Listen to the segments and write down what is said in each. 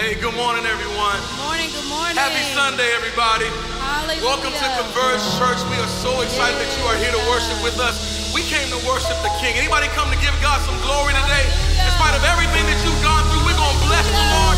Hey, good morning, everyone. Good morning, good morning. Happy Sunday, everybody. Hallelujah. Welcome to Converge Church. We are so excited yeah. that you are here to worship with us. We came to worship the King. Anybody come to give God some glory today? Hallelujah. In spite of everything that you've gone through, we're going to bless the Lord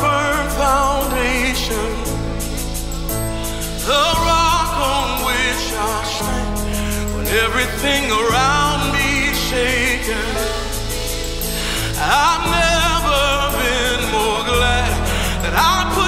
firm foundation, the rock on which I stand when everything around me is shaken. I've never been more glad that I put.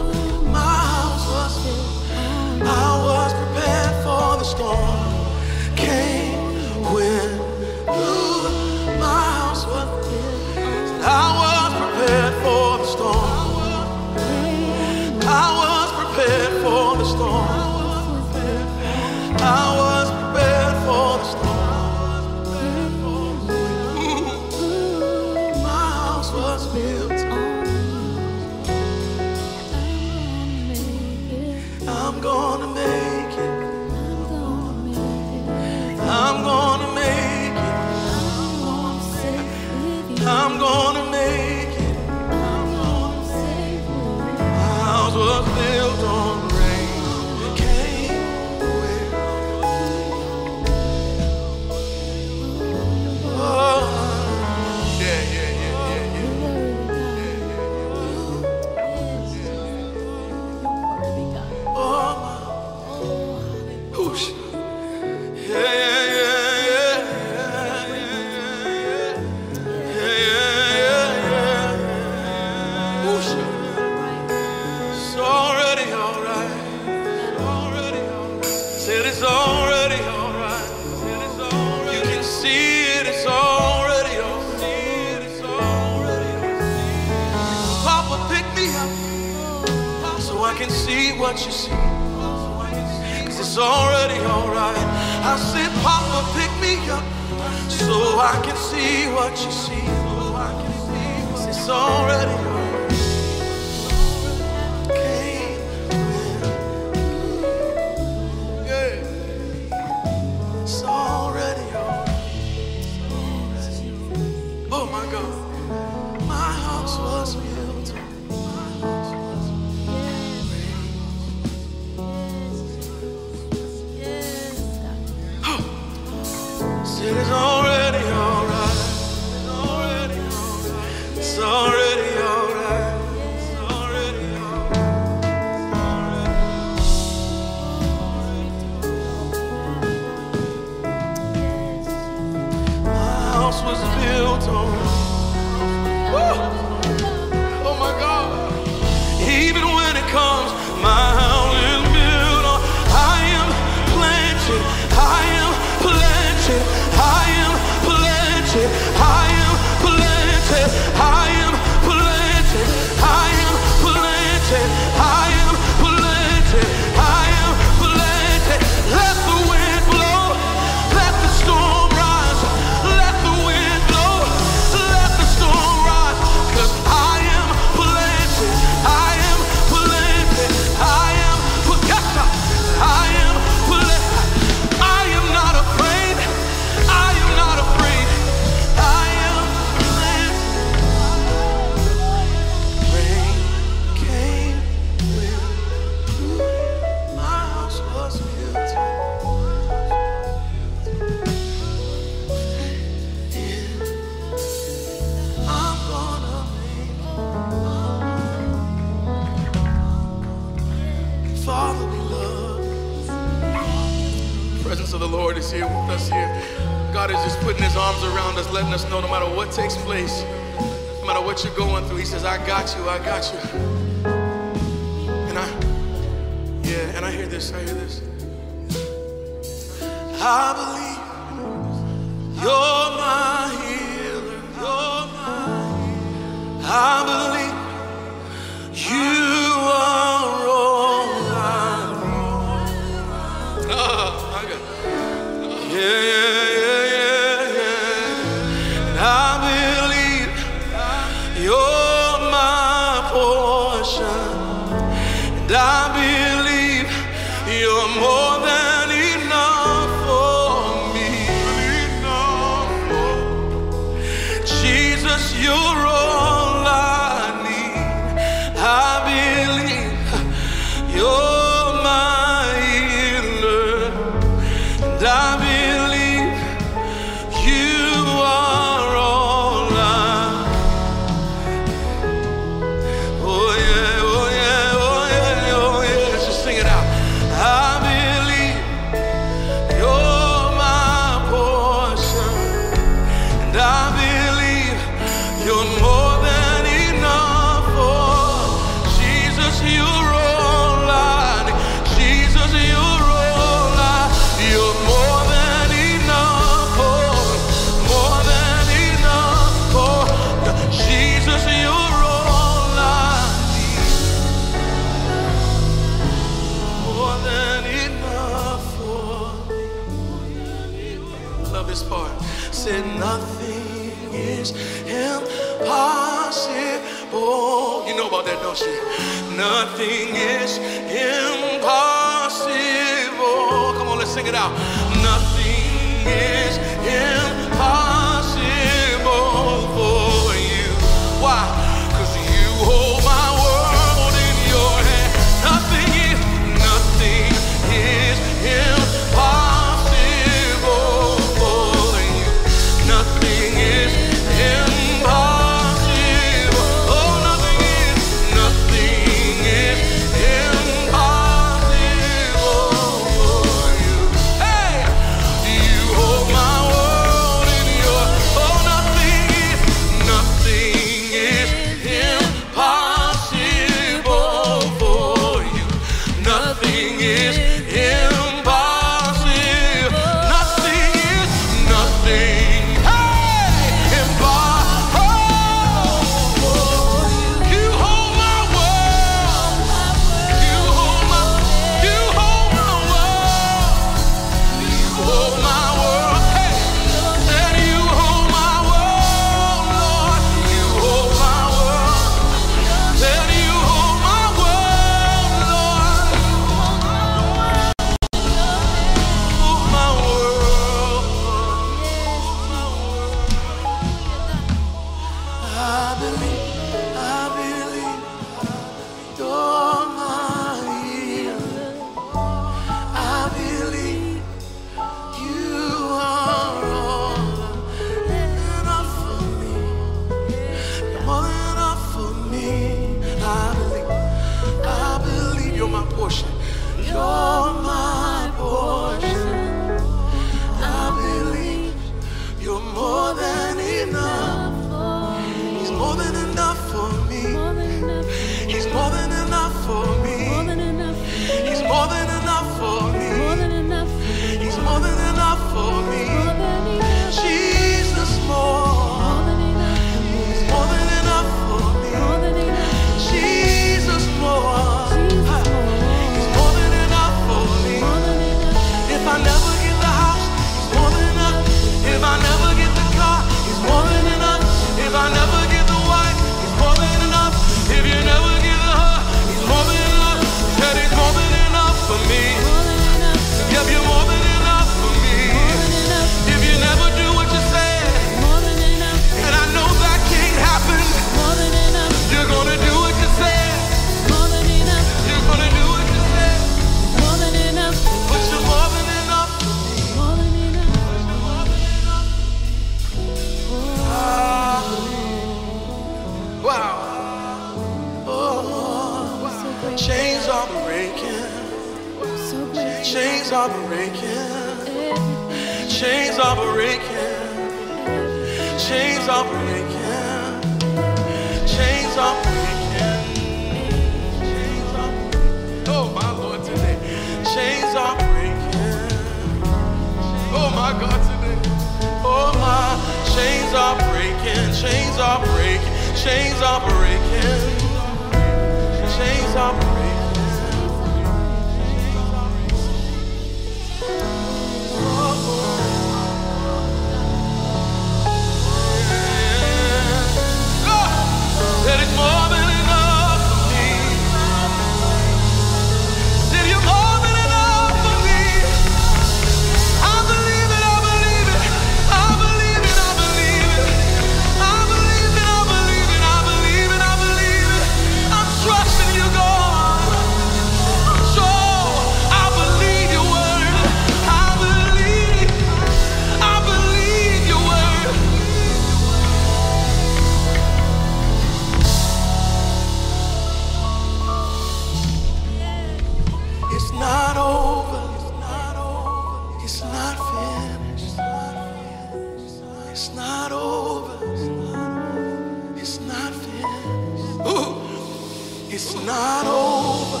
It's not over.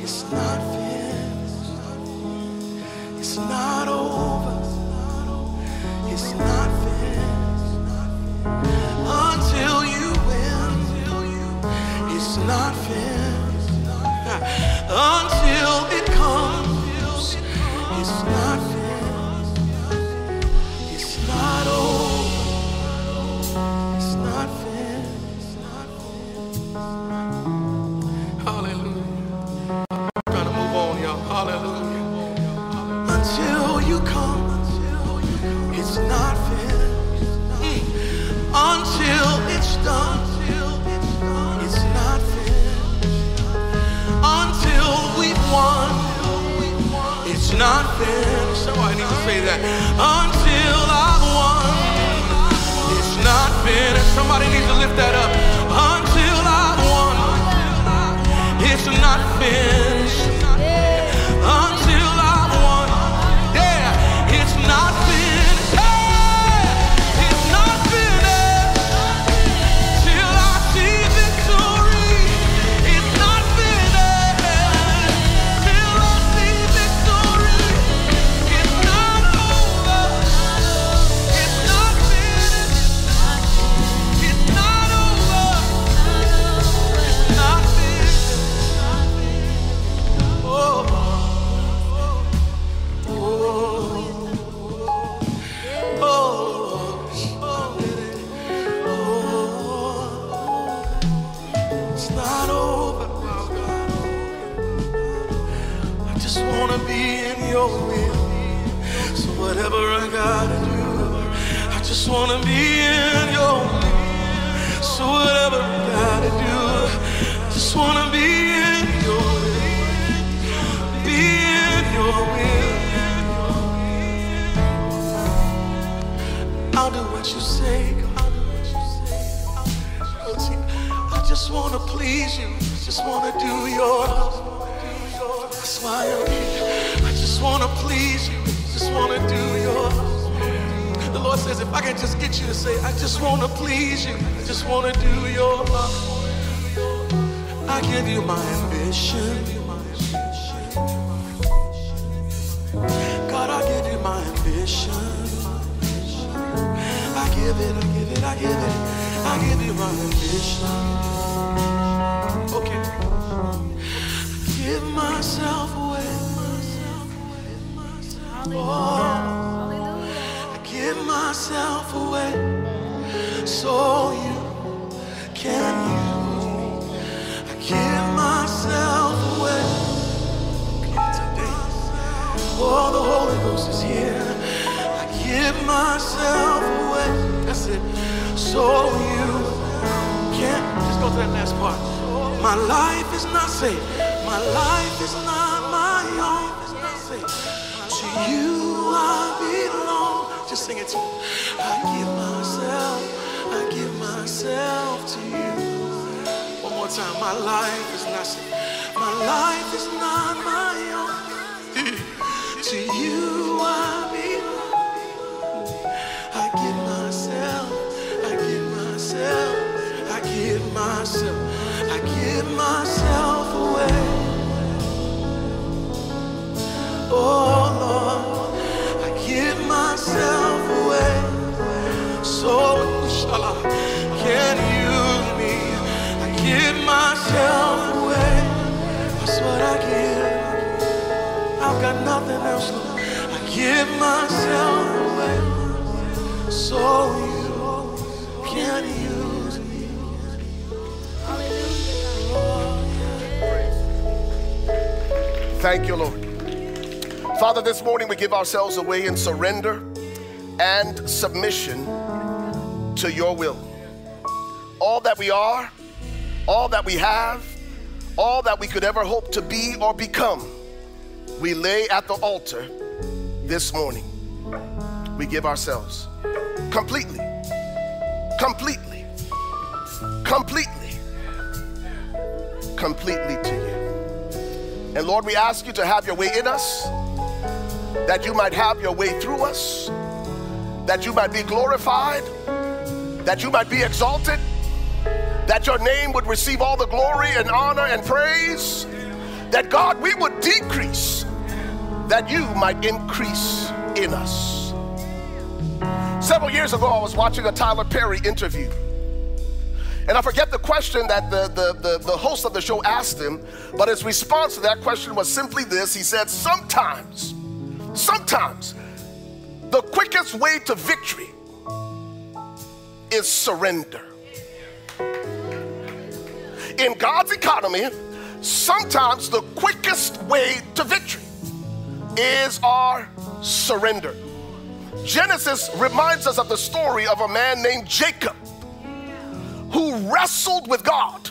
It's not finished. It's not over. It's not finished. Until you win. It's not finished until It's not finished. Somebody needs to say that. Until I've won. It's not finished. Somebody needs to lift that up. Until I've won. It's not finished. Say. God. What you say. I just wanna please you. Just wanna do your. That's why I'm here. I just wanna please you. Just wanna do your. The Lord says, if I can just get you to say, I just wanna please you. I just wanna do your. I give you my ambition. God, I give you my ambition. I give it, I give it, I give it. I give you my ambition. Okay. I give myself away. Oh, I give myself away so you can use me. I give myself away. Today. Oh, the Holy Ghost is here. I give myself away. So you can just go to that last part. My life is not safe. My life is not my own. To you I belong. Just sing it to me. I give myself. I give myself to you. One more time. My life is not safe. My life is not my own. To you give myself away. So you can use Thank you, Lord. Father, this morning we give ourselves away in surrender and submission to your will. All that we are, all that we have, all that we could ever hope to be or become, we lay at the altar this morning. We give ourselves completely, completely, completely, completely to you. And Lord, we ask you to have your way in us, that you might have your way through us, that you might be glorified, that you might be exalted, that your name would receive all the glory and honor and praise, that God, we would decrease, that you might increase in us. Several years ago, I was watching a Tyler Perry interview. And I forget the question that the, the, the, the, host of the show asked him, but his response to that question was simply this He said, Sometimes, sometimes, the quickest way to victory is surrender. In God's economy, sometimes the quickest way to victory is our surrender. Genesis reminds us of the story of a man named Jacob who wrestled with God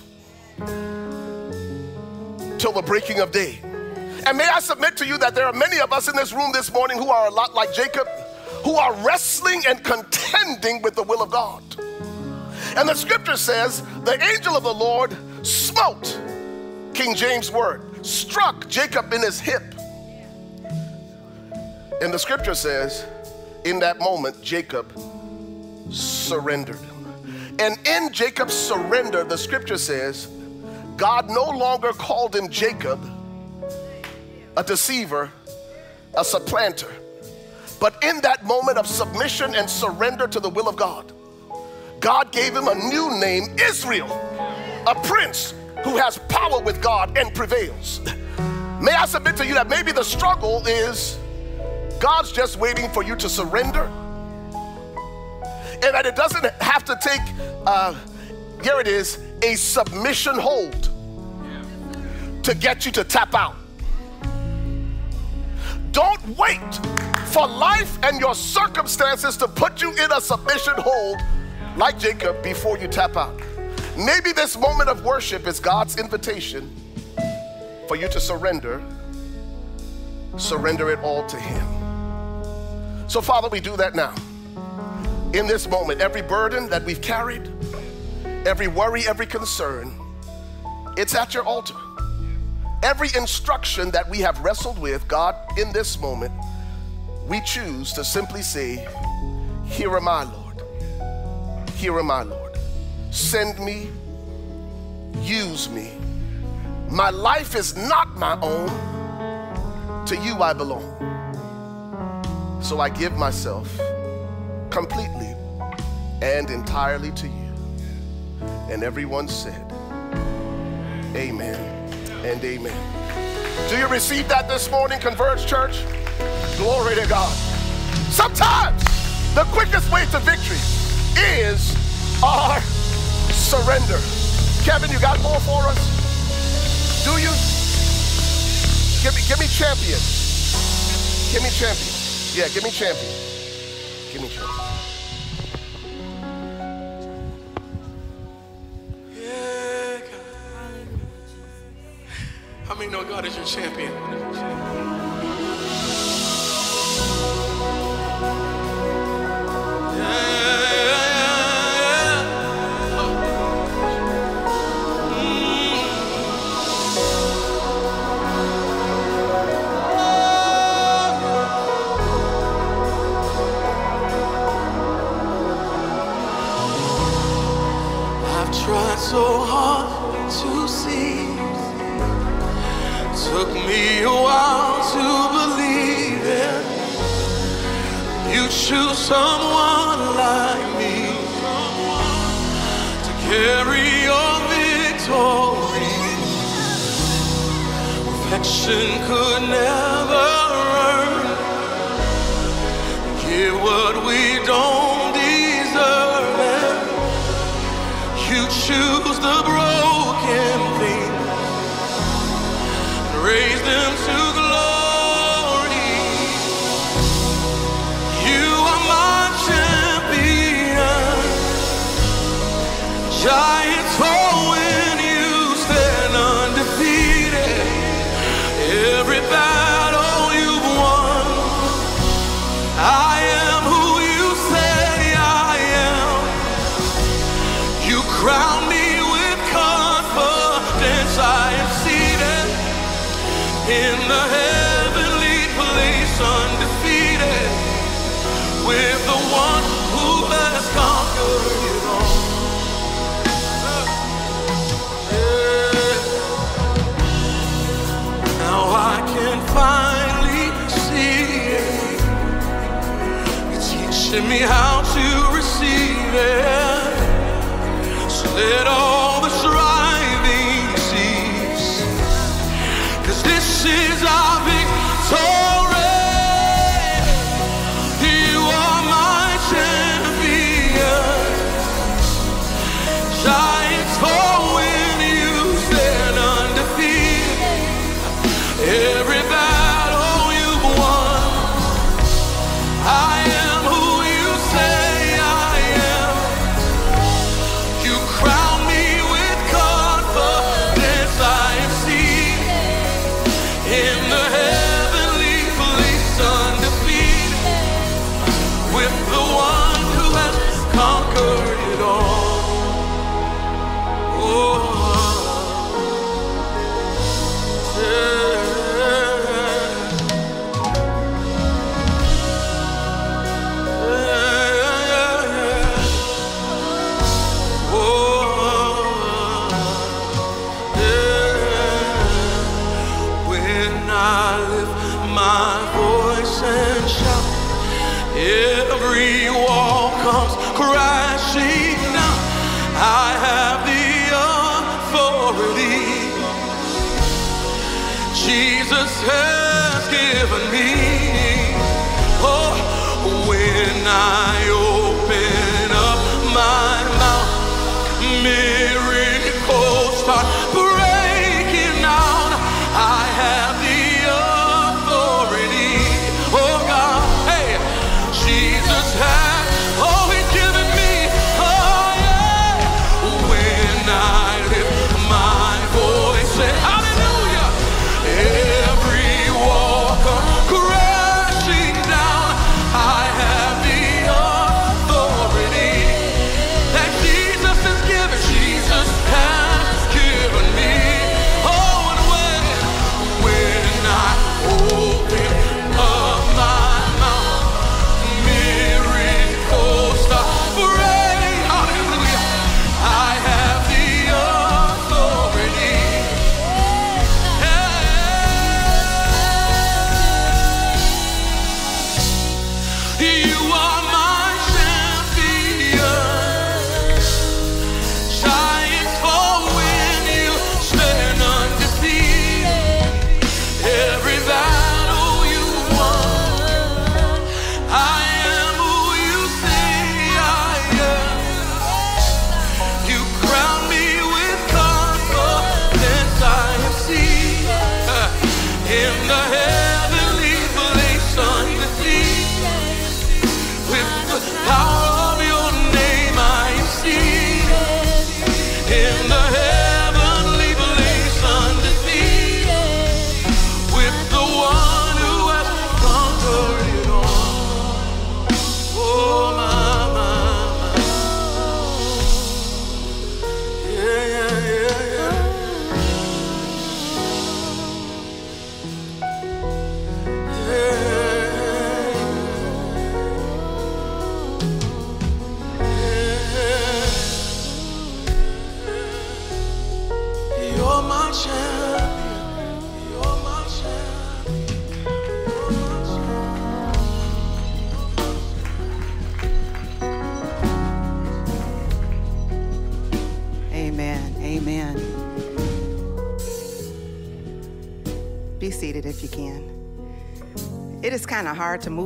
till the breaking of day. And may I submit to you that there are many of us in this room this morning who are a lot like Jacob, who are wrestling and contending with the will of God. And the scripture says, the angel of the Lord smote, King James word, struck Jacob in his hip. And the scripture says, in that moment, Jacob surrendered. And in Jacob's surrender, the scripture says, God no longer called him Jacob, a deceiver, a supplanter. But in that moment of submission and surrender to the will of God, God gave him a new name, Israel, a prince who has power with God and prevails. May I submit to you that maybe the struggle is God's just waiting for you to surrender and that it doesn't have to take, uh, here it is, a submission hold to get you to tap out. Don't wait for life and your circumstances to put you in a submission hold like Jacob before you tap out. Maybe this moment of worship is God's invitation for you to surrender, surrender it all to Him. So, Father, we do that now in this moment, every burden that we've carried, every worry, every concern, it's at your altar. Every instruction that we have wrestled with, God, in this moment, we choose to simply say, Here am I, Lord. Here am I, Lord. Send me, use me. My life is not my own. To you I belong. So I give myself completely and entirely to you. And everyone said, Amen and amen. Do you receive that this morning, Converge Church? Glory to God. Sometimes the quickest way to victory is our surrender. Kevin, you got more for us? Do you? Give me, give me champion. Give me champion. Yeah, give me champion. Champion. Yeah, God. How many know God is your champion? someone like me to carry your victory. Perfection could never earn. Give what we don't deserve. You choose the broken things and raise them. try teaching me how to receive it. So let all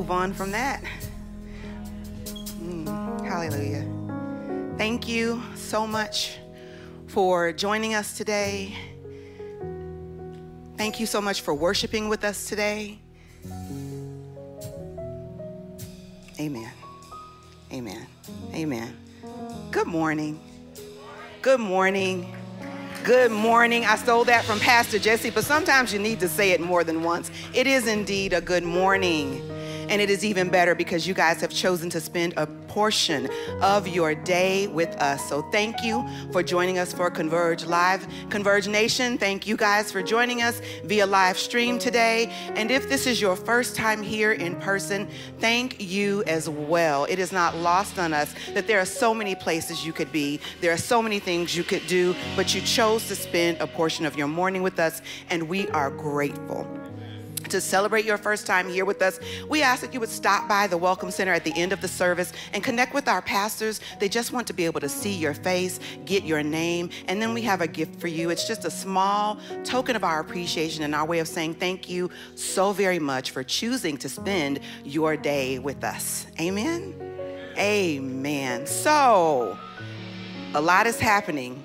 move on from that. Mm, hallelujah. Thank you so much for joining us today. Thank you so much for worshiping with us today. Amen. Amen. Amen. Good morning. Good morning. Good morning. I stole that from Pastor Jesse, but sometimes you need to say it more than once. It is indeed a good morning. And it is even better because you guys have chosen to spend a portion of your day with us. So thank you for joining us for Converge Live. Converge Nation, thank you guys for joining us via live stream today. And if this is your first time here in person, thank you as well. It is not lost on us that there are so many places you could be, there are so many things you could do, but you chose to spend a portion of your morning with us, and we are grateful to celebrate your first time here with us, we ask that you would stop by the Welcome Center at the end of the service and connect with our pastors. They just want to be able to see your face, get your name, and then we have a gift for you. It's just a small token of our appreciation and our way of saying thank you so very much for choosing to spend your day with us. Amen. Amen. So, a lot is happening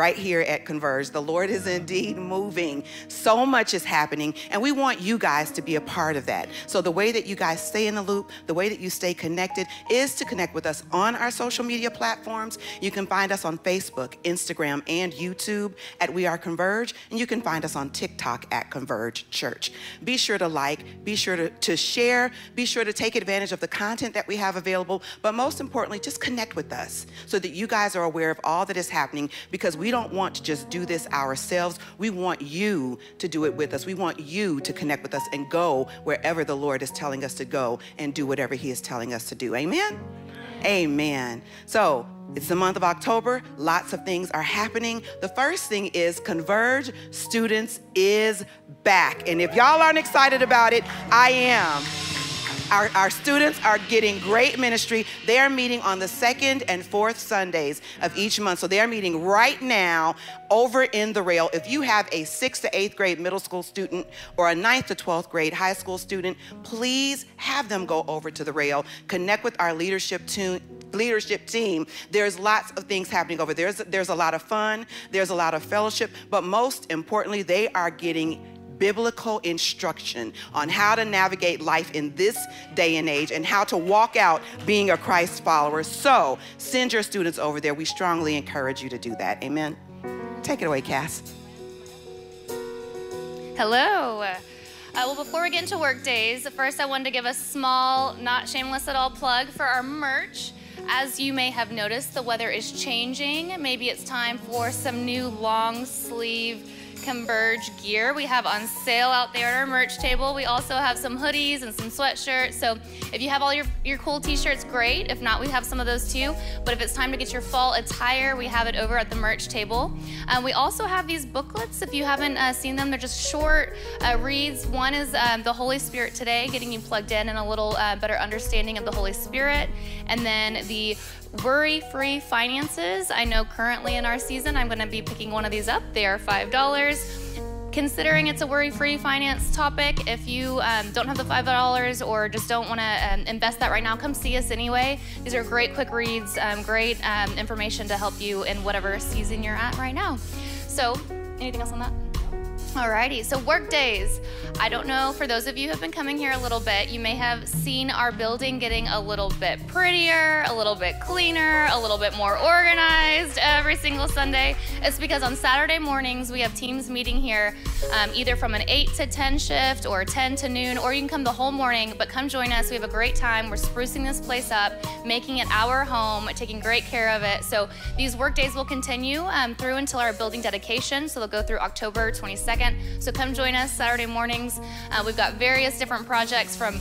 right here at Converge. The Lord is indeed moving. So much is happening, and we want you guys to be a part of that. So, the way that you guys stay in the loop, the way that you stay connected, is to connect with us on our social media platforms. You can find us on Facebook, Instagram, and YouTube at We Are Converge, and you can find us on TikTok at Converge Church. Be sure to like, be sure to, to share, be sure to take advantage of the content that we have available, but most importantly, just connect with us so that you guys are aware of all that is happening because we don't want to just do this ourselves. We want you to do it with us. We want you to connect with us and go wherever the Lord is telling us to go and do whatever He is telling us to do. Amen? Amen. So, it's the month of October. Lots of things are happening. The first thing is Converge Students is back. And if y'all aren't excited about it, I am. Our, our students are getting great ministry. They are meeting on the second and fourth Sundays of each month. So they are meeting right now over in the rail. If you have a sixth to eighth grade middle school student or a ninth to 12th grade high school student, please have them go over to the rail, connect with our leadership team leadership team there's lots of things happening over there there's, there's a lot of fun there's a lot of fellowship but most importantly they are getting biblical instruction on how to navigate life in this day and age and how to walk out being a Christ follower. So send your students over there. We strongly encourage you to do that. Amen. Take it away, Cass. Hello. Uh, well, before we get into work days, first I wanted to give a small, not shameless at all plug for our merch. As you may have noticed, the weather is changing. Maybe it's time for some new long sleeve Converge gear we have on sale out there at our merch table. We also have some hoodies and some sweatshirts. So if you have all your, your cool t-shirts, great. If not, we have some of those too. But if it's time to get your fall attire, we have it over at the merch table. Um, we also have these booklets. If you haven't uh, seen them, they're just short uh, reads. One is um, the Holy Spirit today, getting you plugged in and a little uh, better understanding of the Holy Spirit. And then the Worry free finances. I know currently in our season, I'm going to be picking one of these up. They are $5. Considering it's a worry free finance topic, if you um, don't have the $5 or just don't want to um, invest that right now, come see us anyway. These are great quick reads, um, great um, information to help you in whatever season you're at right now. So, anything else on that? Alrighty, so work days. I don't know, for those of you who have been coming here a little bit, you may have seen our building getting a little bit prettier, a little bit cleaner, a little bit more organized every single Sunday. It's because on Saturday mornings we have teams meeting here um, either from an 8 to 10 shift or 10 to noon, or you can come the whole morning, but come join us. We have a great time. We're sprucing this place up, making it our home, taking great care of it. So these work days will continue um, through until our building dedication, so they'll go through October 22nd. So come join us Saturday mornings. Uh, we've got various different projects from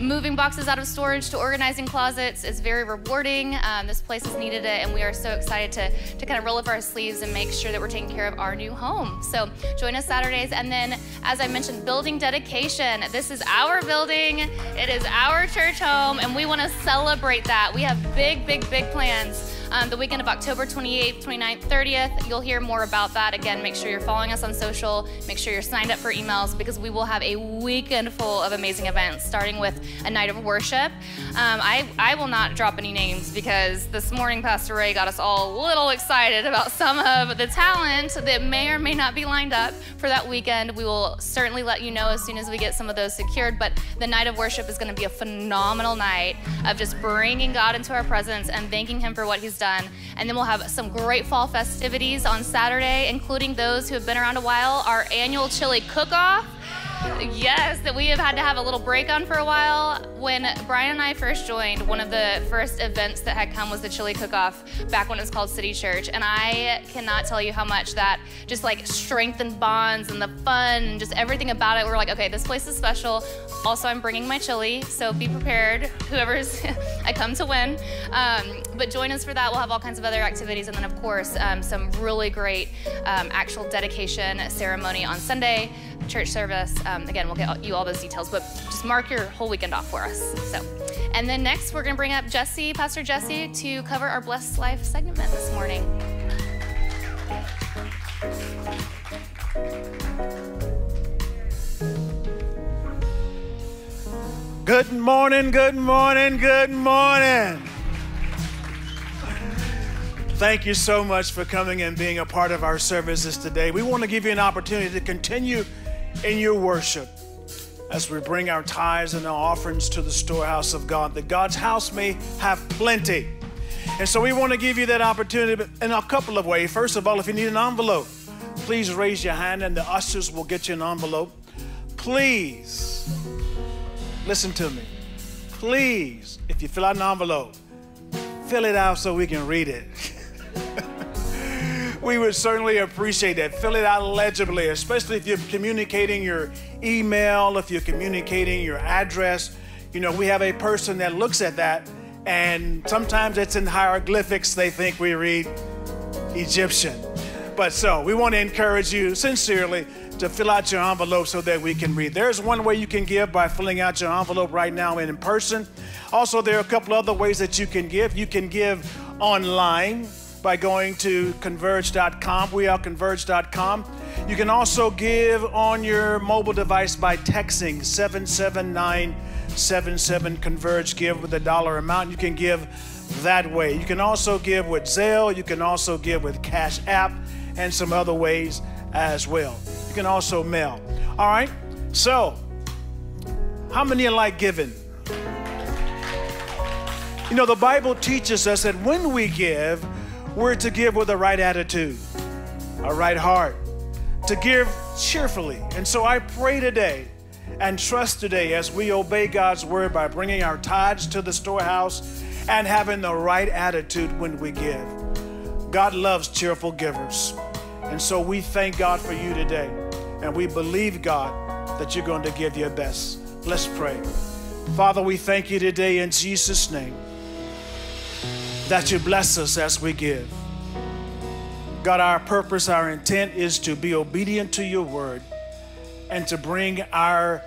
moving boxes out of storage to organizing closets. It's very rewarding. Um, this place has needed it, and we are so excited to, to kind of roll up our sleeves and make sure that we're taking care of our new home. So join us Saturdays. And then, as I mentioned, building dedication. This is our building, it is our church home, and we want to celebrate that. We have big, big, big plans Um, the weekend of October 28th, 29th, 30th, you'll hear more about that. Again, make sure you're following us on social. Make sure you're signed up for emails because we will have a weekend full of amazing events, starting with a night of worship. Um, I, I will not drop any names because this morning Pastor Ray got us all a little excited about some of the talent that may or may not be lined up for that weekend. We will certainly let you know as soon as we get some of those secured. But the night of worship is going to be a phenomenal night of just bringing God into our presence and thanking Him for what He's done. And then we'll have some great fall festivities on Saturday, including those who have been around a while. Our annual chili cook off. Yes, that we have had to have a little break on for a while. When Brian and I first joined, one of the first events that had come was the chili cook-off back when it was called City Church, and I cannot tell you how much that just like strengthened bonds and the fun and just everything about it. We're like, okay, this place is special. Also, I'm bringing my chili, so be prepared. Whoever's I come to win. Um, but join us for that. We'll have all kinds of other activities, and then of course um, some really great um, actual dedication ceremony on Sunday church service. Um, again, we'll get you all those details, but just mark your whole weekend off for us. So, and then next we're going to bring up Jesse, Pastor Jesse, to cover our Blessed Life segment this morning. Good morning, good morning, good morning. Thank you so much for coming and being a part of our services today. We want to give you an opportunity to continue in your worship as we bring our tithes and our offerings to the storehouse of God, that God's house may have plenty. And so we want to give you that opportunity in a couple of ways. First of all, if you need an envelope, please raise your hand and the ushers will get you an envelope. Please, listen to me. Please, if you fill out an envelope, fill it out so we can read it. we would certainly appreciate that. Fill it out legibly, especially if you're communicating your email, if you're communicating your address. You know, we have a person that looks at that, and sometimes it's in hieroglyphics. They think we read Egyptian. But so we want to encourage you sincerely to fill out your envelope so that we can read. There's one way you can give by filling out your envelope right now and in person. Also, there are a couple other ways that you can give. You can give online by going to converge.com. We are converge.com. You can also give on your mobile device by texting 77977 Converge. Give with a dollar amount. You can give that way. You can also give with Zelle. You can also give with Cash App and some other ways as well. You can also mail. All right. So, how many like giving? You know, the Bible teaches us that when we give, we're to give with a right attitude, a right heart, to give cheerfully. And so I pray today and trust today as we obey God's word by bringing our tithes to the storehouse and having the right attitude when we give. God loves cheerful givers. And so we thank God for you today. And we believe, God, that you're going to give your best. Let's pray. Father, we thank you today in Jesus' name that you bless us as we give. God, our purpose, our intent is to be obedient to your word and to bring our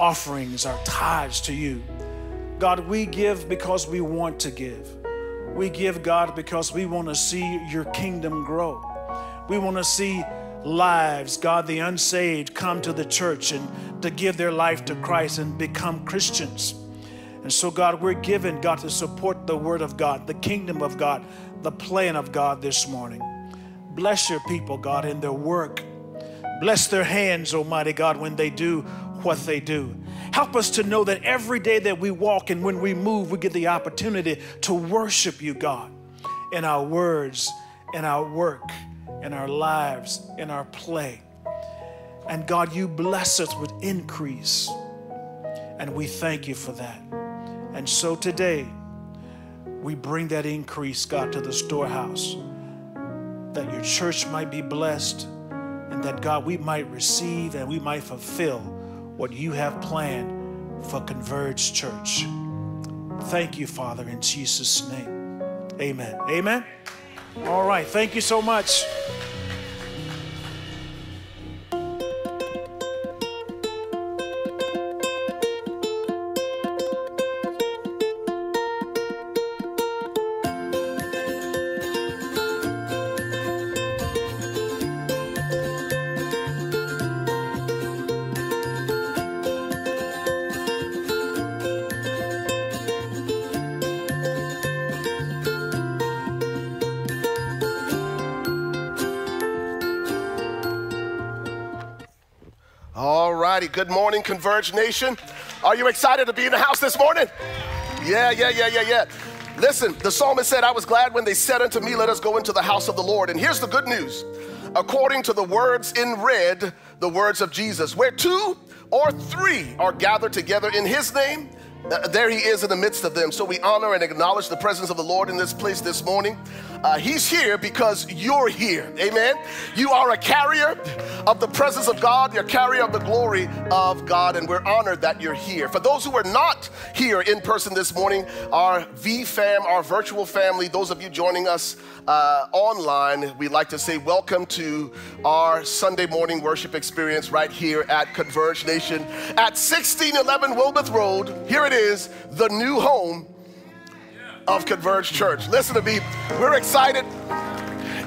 offerings, our tithes to you. God, we give because we want to give. We give, God, because we want to see your kingdom grow. We want to see lives, God, the unsaved, come to the church and to give their life to Christ and become Christians. And so, God, we're given, God, to support the Word of God, the kingdom of God, the plan of God this morning. Bless your people, God, in their work. Bless their hands, Almighty God, when they do what they do. Help us to know that every day that we walk and when we move, we get the opportunity to worship you, God, in our words, in our work, in our lives, in our play. And God, you bless us with increase. And we thank you for that. And so today, we bring that increase, God, to the storehouse, that your church might be blessed, and that, God, we might receive and we might fulfill what you have planned for Converge Church. Thank you, Father, in Jesus' name. Amen. Amen. All right. Thank you so much. Good morning, Converge Nation. Are you excited to be in the house this morning? Yeah, yeah, yeah, yeah, yeah. Listen, the psalmist said, I was glad when they said unto me, Let us go into the house of the Lord. And here's the good news according to the words in red, the words of Jesus, where two or three are gathered together in his name, uh, there he is in the midst of them. So we honor and acknowledge the presence of the Lord in this place this morning. Uh, he's here because you're here. Amen. You are a carrier of the presence of God, you're a carrier of the glory of God, and we're honored that you're here. For those who are not here in person this morning, our V fam, our virtual family, those of you joining us uh, online, we'd like to say welcome to our Sunday morning worship experience right here at Converge Nation at 1611 Wilbeth Road. Here it is, the new home of Converge Church. Listen to me, we're excited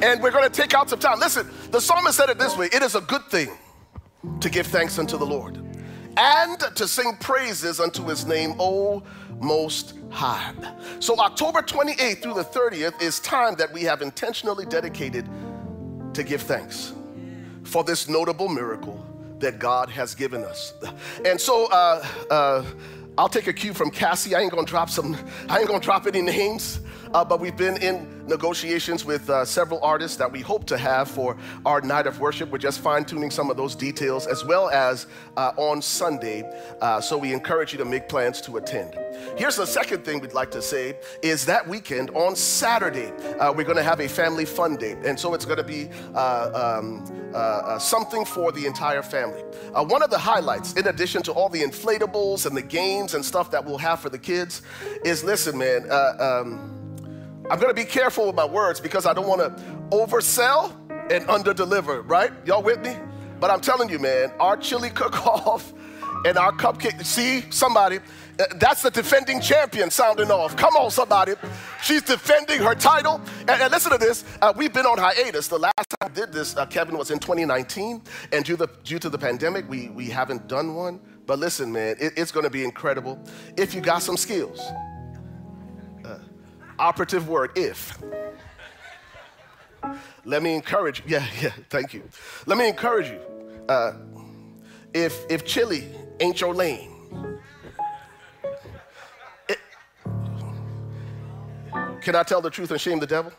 and we're going to take out some time. Listen, the psalmist said it this way it is a good thing to give thanks unto the Lord and to sing praises unto his name, O Most High. So, October 28th through the 30th is time that we have intentionally dedicated to give thanks for this notable miracle that God has given us. And so, uh, uh, I'll take a cue from Cassie. I ain't gonna drop some, I ain't gonna drop any names, uh, but we've been in negotiations with uh, several artists that we hope to have for our night of worship. We're just fine tuning some of those details as well as uh, on Sunday. Uh, so we encourage you to make plans to attend. Here's the second thing we'd like to say is that weekend on Saturday, uh, we're gonna have a family fun day. And so it's gonna be uh, um, something for the entire family. one of the highlights, in addition to all the inflatables and the games and stuff that we'll have for the kids, is listen, man. Um, I'm gonna be careful with my words because I don't wanna oversell and underdeliver, right? Y'all with me? But I'm telling you, man, our chili cook off and our cupcake, see, somebody, uh, that's the defending champion sounding off. Come on, somebody. She's defending her title. And, and listen to this. Uh, we've been on hiatus. The last time I did this, uh, Kevin, was in 2019. And due, the, due to the pandemic, we, we haven't done one. But listen, man, it, it's going to be incredible if you got some skills operative word, if. Let me encourage you. Yeah, yeah, thank you. Let me encourage you. Uh, if, if chili ain't your lane, it, can I tell the truth and shame the devil?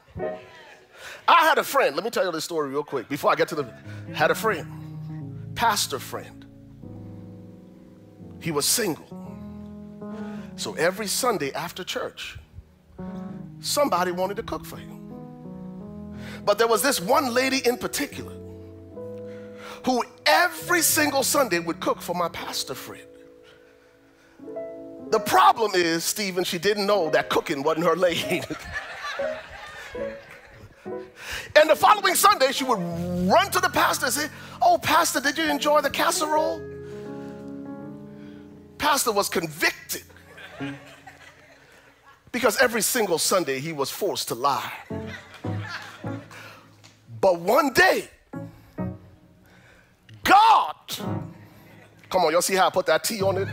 I had a friend, let me tell you this story real quick before I get to the, had a friend, pastor friend. He was single. So every Sunday after church, somebody wanted to cook for him. But there was this one lady in particular who every single Sunday would cook for my pastor friend. The problem is, Stephen, she didn't know that cooking wasn't her lane. and the following Sunday, she would run to the pastor and say, Oh, Pastor, did you enjoy the casserole? Pastor was convicted because every single Sunday he was forced to lie. But one day, God, come on, y'all see how I put that T on it?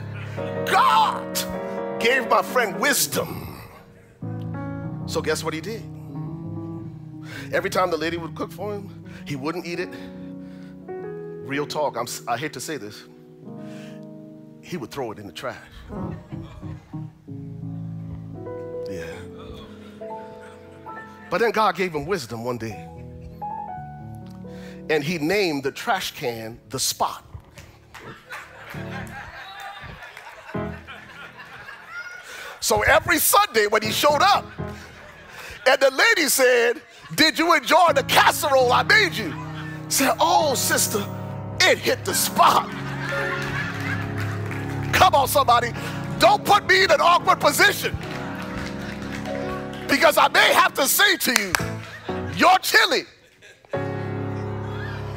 God gave my friend wisdom. So, guess what he did? Every time the lady would cook for him, he wouldn't eat it. Real talk, I'm, I hate to say this, he would throw it in the trash. But then God gave him wisdom one day. And he named the trash can the spot. So every Sunday when he showed up, and the lady said, Did you enjoy the casserole I made you? Said, Oh, sister, it hit the spot. Come on, somebody. Don't put me in an awkward position. Because I may have to say to you, your chili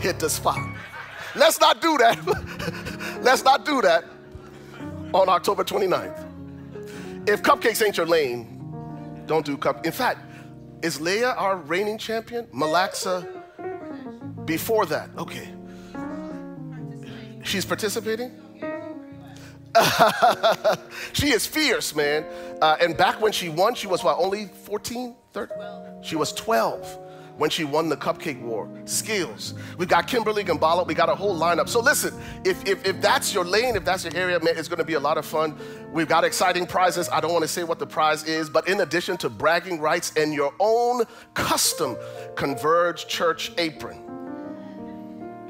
hit the spot. Let's not do that. Let's not do that on October 29th. If cupcakes ain't your lane, don't do cup. In fact, is Leah our reigning champion? Malaxa before that. Okay. She's participating? she is fierce, man. Uh, and back when she won, she was what, only 14, 13? She was 12 when she won the cupcake war. Skills. We've got Kimberly Gambala. We got a whole lineup. So listen, if, if, if that's your lane, if that's your area, man, it's going to be a lot of fun. We've got exciting prizes. I don't want to say what the prize is, but in addition to bragging rights and your own custom Converge Church apron,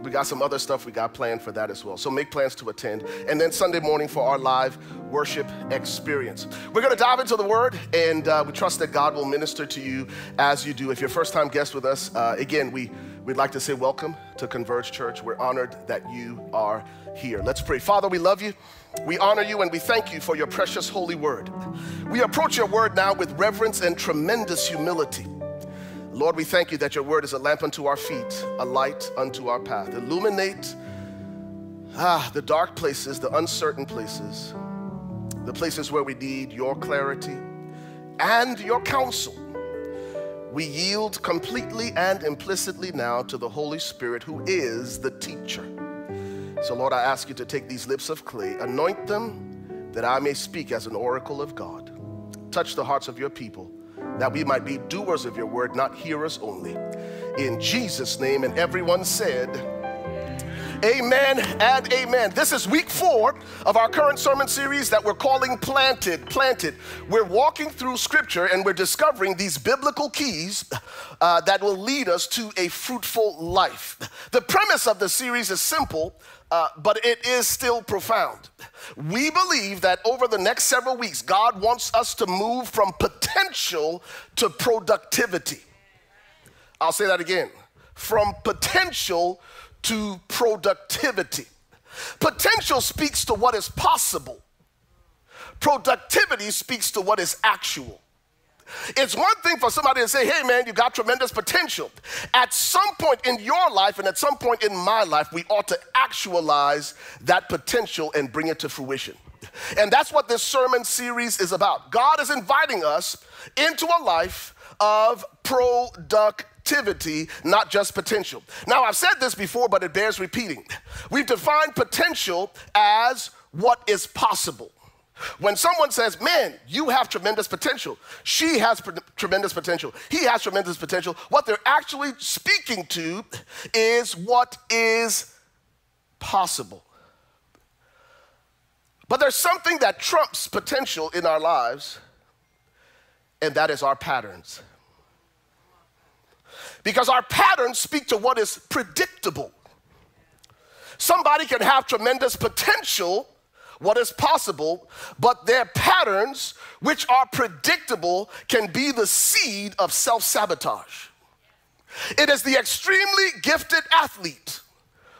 we got some other stuff we got planned for that as well. So make plans to attend. And then Sunday morning for our live worship experience. We're going to dive into the word, and uh, we trust that God will minister to you as you do. If you're first time guest with us, uh, again, we, we'd like to say welcome to Converge Church. We're honored that you are here. Let's pray. Father, we love you. We honor you and we thank you for your precious holy word. We approach your word now with reverence and tremendous humility. Lord, we thank you that your word is a lamp unto our feet, a light unto our path. Illuminate ah, the dark places, the uncertain places, the places where we need your clarity and your counsel. We yield completely and implicitly now to the Holy Spirit, who is the teacher. So, Lord, I ask you to take these lips of clay, anoint them that I may speak as an oracle of God. Touch the hearts of your people that we might be doers of your word, not hearers only. In Jesus' name, and everyone said, Amen and amen. This is week four of our current sermon series that we're calling Planted. Planted. We're walking through scripture and we're discovering these biblical keys uh, that will lead us to a fruitful life. The premise of the series is simple, uh, but it is still profound. We believe that over the next several weeks, God wants us to move from potential to productivity. I'll say that again from potential to productivity. Potential speaks to what is possible, productivity speaks to what is actual. It's one thing for somebody to say, hey man, you got tremendous potential. At some point in your life and at some point in my life, we ought to actualize that potential and bring it to fruition. And that's what this sermon series is about. God is inviting us into a life of productivity, not just potential. Now, I've said this before, but it bears repeating. We've defined potential as what is possible. When someone says, Man, you have tremendous potential, she has pr- tremendous potential, he has tremendous potential, what they're actually speaking to is what is possible. But there's something that trumps potential in our lives, and that is our patterns. Because our patterns speak to what is predictable. Somebody can have tremendous potential what is possible, but their patterns, which are predictable, can be the seed of self sabotage. It is the extremely gifted athlete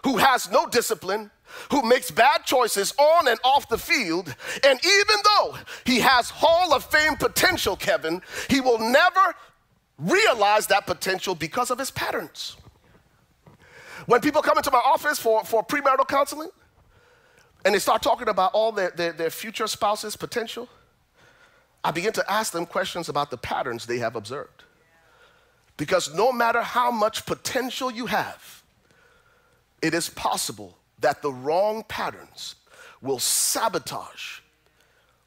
who has no discipline, who makes bad choices on and off the field, and even though he has Hall of Fame potential, Kevin, he will never realize that potential because of his patterns. When people come into my office for, for premarital counseling, and they start talking about all their, their, their future spouses' potential, I begin to ask them questions about the patterns they have observed. Because no matter how much potential you have, it is possible that the wrong patterns will sabotage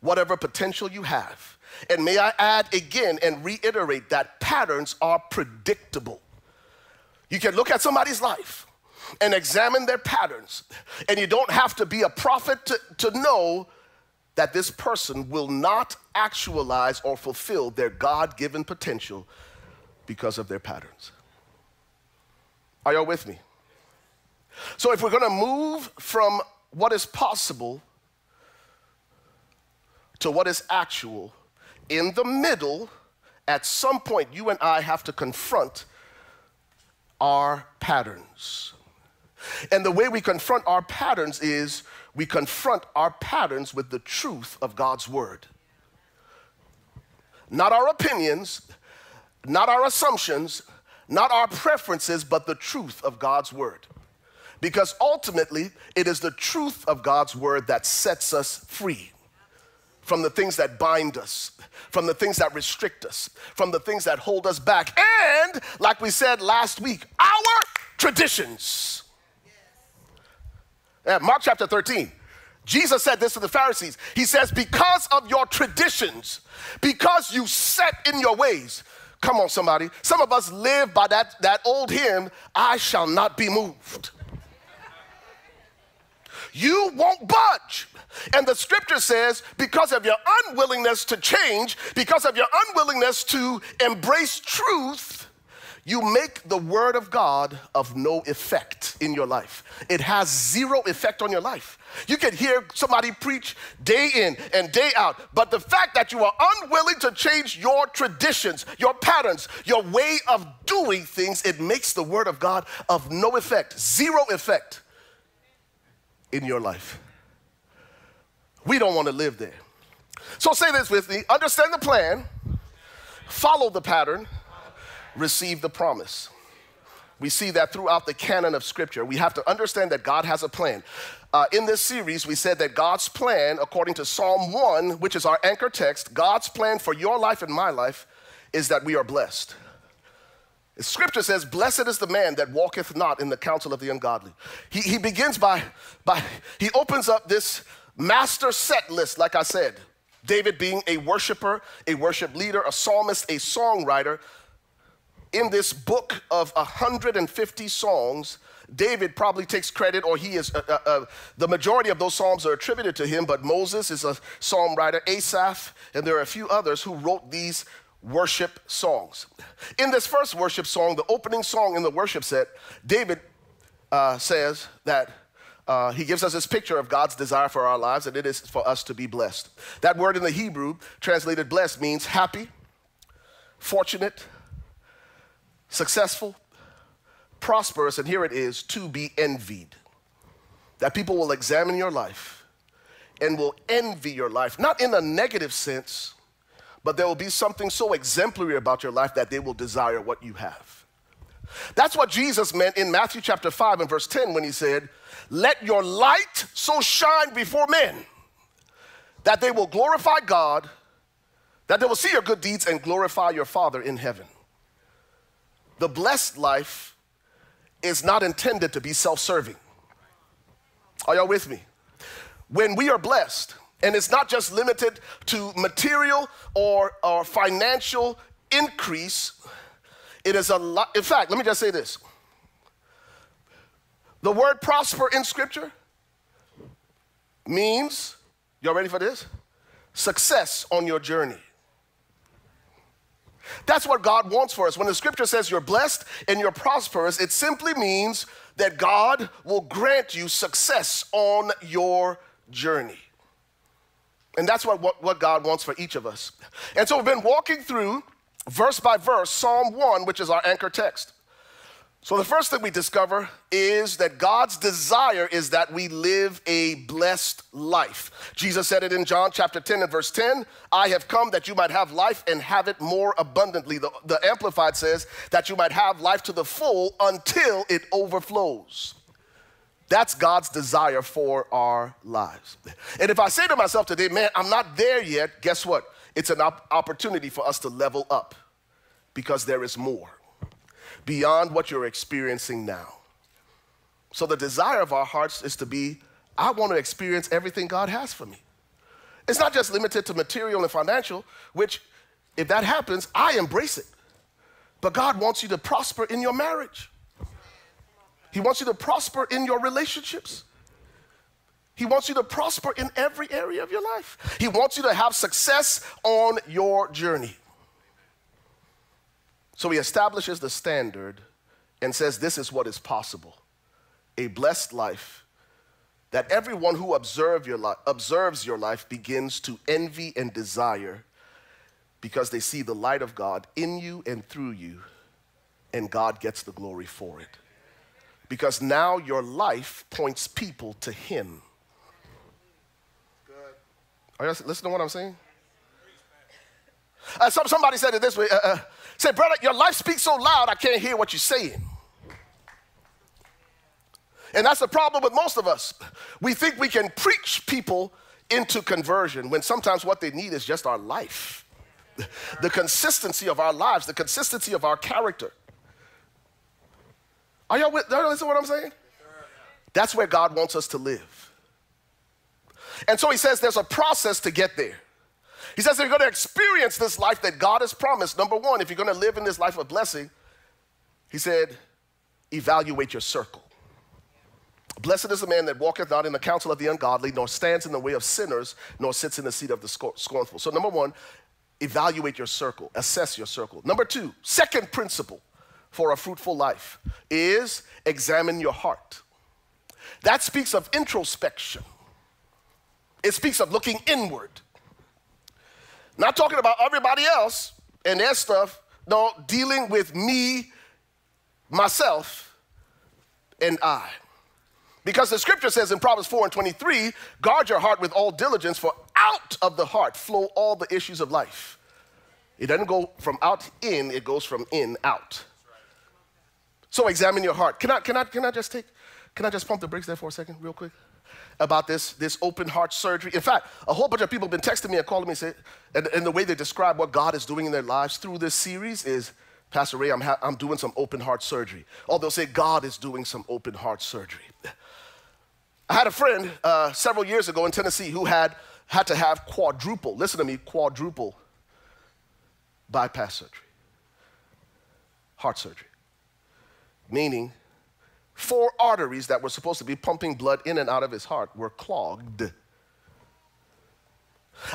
whatever potential you have. And may I add again and reiterate that patterns are predictable. You can look at somebody's life and examine their patterns. And you don't have to be a prophet to, to know that this person will not actualize or fulfill their God given potential because of their patterns. Are y'all with me? So, if we're gonna move from what is possible to what is actual, in the middle, at some point, you and I have to confront our patterns. And the way we confront our patterns is we confront our patterns with the truth of God's word. Not our opinions, not our assumptions, not our preferences, but the truth of God's word. Because ultimately, it is the truth of God's word that sets us free from the things that bind us, from the things that restrict us, from the things that hold us back, and, like we said last week, our traditions. Uh, Mark chapter 13. Jesus said this to the Pharisees. He says, Because of your traditions, because you set in your ways, Come on, somebody. Some of us live by that, that old hymn, I shall not be moved. You won't budge. And the scripture says, because of your unwillingness to change, because of your unwillingness to embrace truth, you make the word of God of no effect in your life. It has zero effect on your life. You can hear somebody preach day in and day out, but the fact that you are unwilling to change your traditions, your patterns, your way of doing things, it makes the word of God of no effect, zero effect in your life. We don't want to live there. So say this with me understand the plan, follow the pattern, receive the promise. We see that throughout the canon of Scripture. We have to understand that God has a plan. Uh, in this series, we said that God's plan, according to Psalm 1, which is our anchor text, God's plan for your life and my life is that we are blessed. Scripture says, Blessed is the man that walketh not in the counsel of the ungodly. He, he begins by, by, he opens up this master set list, like I said. David being a worshiper, a worship leader, a psalmist, a songwriter. In this book of 150 songs, David probably takes credit, or he is, uh, uh, uh, the majority of those psalms are attributed to him, but Moses is a psalm writer, Asaph, and there are a few others who wrote these worship songs. In this first worship song, the opening song in the worship set, David uh, says that uh, he gives us this picture of God's desire for our lives, and it is for us to be blessed. That word in the Hebrew, translated blessed, means happy, fortunate, successful, prosperous, and here it is to be envied. That people will examine your life and will envy your life, not in a negative sense, but there will be something so exemplary about your life that they will desire what you have. That's what Jesus meant in Matthew chapter 5 and verse 10 when he said, Let your light so shine before men that they will glorify God, that they will see your good deeds and glorify your Father in heaven. The blessed life is not intended to be self serving. Are y'all with me? When we are blessed, and it's not just limited to material or, or financial increase, it is a lot. In fact, let me just say this the word prosper in Scripture means, y'all ready for this? Success on your journey. That's what God wants for us. When the scripture says you're blessed and you're prosperous, it simply means that God will grant you success on your journey. And that's what, what, what, God wants for each of us. And so we've been walking through verse by verse Psalm 1, which is our anchor text. So the first thing we discover is that God's desire is that we live a blessed life. Jesus said it in John chapter 10 and verse 10 I have come that you might have life and have it more abundantly. The, the Amplified says that you might have life to the full until it overflows. That's God's desire for our lives. And if I say to myself today, man, I'm not there yet, guess what? It's an op- opportunity for us to level up because there is more beyond what you're experiencing now. So the desire of our hearts is to be, I want to experience everything God has for me. It's not just limited to material and financial, which, if that happens, I embrace it. But God wants you to prosper in your marriage. He wants you to prosper in your relationships. He wants you to prosper in every area of your life. He wants you to have success on your journey. So he establishes the standard and says, This is what is possible a blessed life that everyone who observe your li- observes your life begins to envy and desire because they see the light of God in you and through you, and God gets the glory for it because now your life points people to Him. Good. Are you listening to what I'm saying? Uh, some, somebody said it this way uh, uh, say, brother, your life speaks so loud, I can't hear what you're saying. And that's the problem with most of us. We think we can preach people into conversion when sometimes what they need is just our life. The consistency of our lives, the consistency of our character. Are y'all with, y'all listen to what I'm saying? That's where God wants us to live. And so he says there's a process to get there. He says if you're going to experience this life that God has promised, number one, if you're going to live in this life of blessing, he said, evaluate your circle. Blessed is the man that walketh not in the counsel of the ungodly, nor stands in the way of sinners, nor sits in the seat of the scornful. So, number one, evaluate your circle, assess your circle. Number two, second principle for a fruitful life is examine your heart. That speaks of introspection, it speaks of looking inward. Not talking about everybody else and their stuff, no, dealing with me, myself, and I. Because the scripture says in Proverbs 4 and 23, guard your heart with all diligence, for out of the heart flow all the issues of life. It doesn't go from out in, it goes from in out. So examine your heart. Can I, can I, can I just take, can I just pump the brakes there for a second, real quick? About this, this open heart surgery. In fact, a whole bunch of people have been texting me and calling me and, say, and, and the way they describe what God is doing in their lives through this series is, Pastor Ray, I'm, ha- I'm doing some open heart surgery. Or they'll say, God is doing some open heart surgery. I had a friend uh, several years ago in Tennessee who had had to have quadruple, listen to me, quadruple bypass surgery, heart surgery. Meaning, four arteries that were supposed to be pumping blood in and out of his heart were clogged.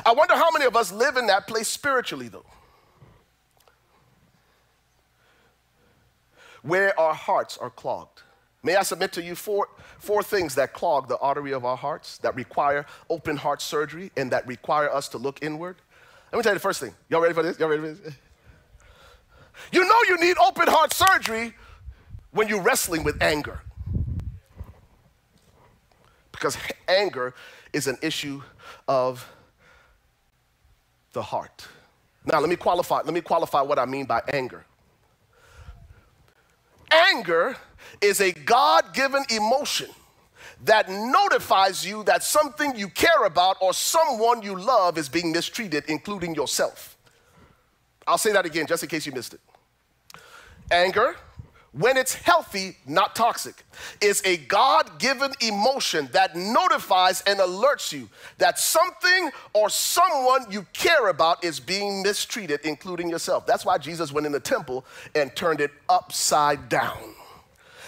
I wonder how many of us live in that place spiritually, though. Where our hearts are clogged. May I submit to you four, four things that clog the artery of our hearts, that require open heart surgery, and that require us to look inward? Let me tell you the first thing. Y'all ready for this? Y'all ready for this? You know you need open heart surgery when you're wrestling with anger. Because anger is an issue of the heart. Now let me qualify, let me qualify what I mean by anger. Anger is a God given emotion that notifies you that something you care about or someone you love is being mistreated, including yourself. I'll say that again just in case you missed it. Anger, when it's healthy, not toxic, is a God given emotion that notifies and alerts you that something or someone you care about is being mistreated, including yourself. That's why Jesus went in the temple and turned it upside down.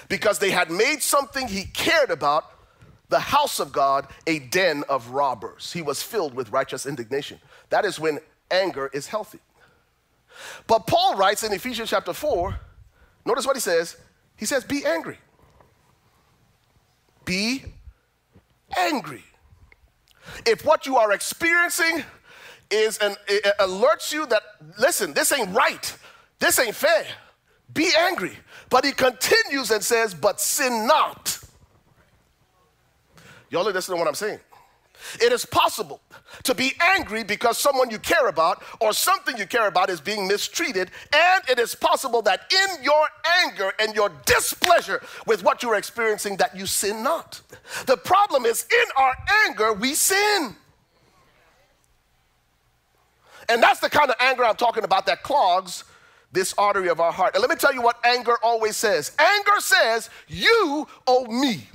Because they had made something he cared about, the house of God, a den of robbers. He was filled with righteous indignation. That is when anger is healthy. But Paul writes in Ephesians chapter 4 Notice what he says. He says, Be angry. Be angry. If what you are experiencing is an alerts you that listen, this ain't right. This ain't fair. Be angry. But he continues and says, But sin not. Y'all listen to what I'm saying. It is possible to be angry because someone you care about or something you care about is being mistreated, and it is possible that in your anger and your displeasure with what you're experiencing that you sin not. The problem is in our anger we sin. And that's the kind of anger I'm talking about that clogs this artery of our heart. And let me tell you what anger always says. Anger says, "You owe me."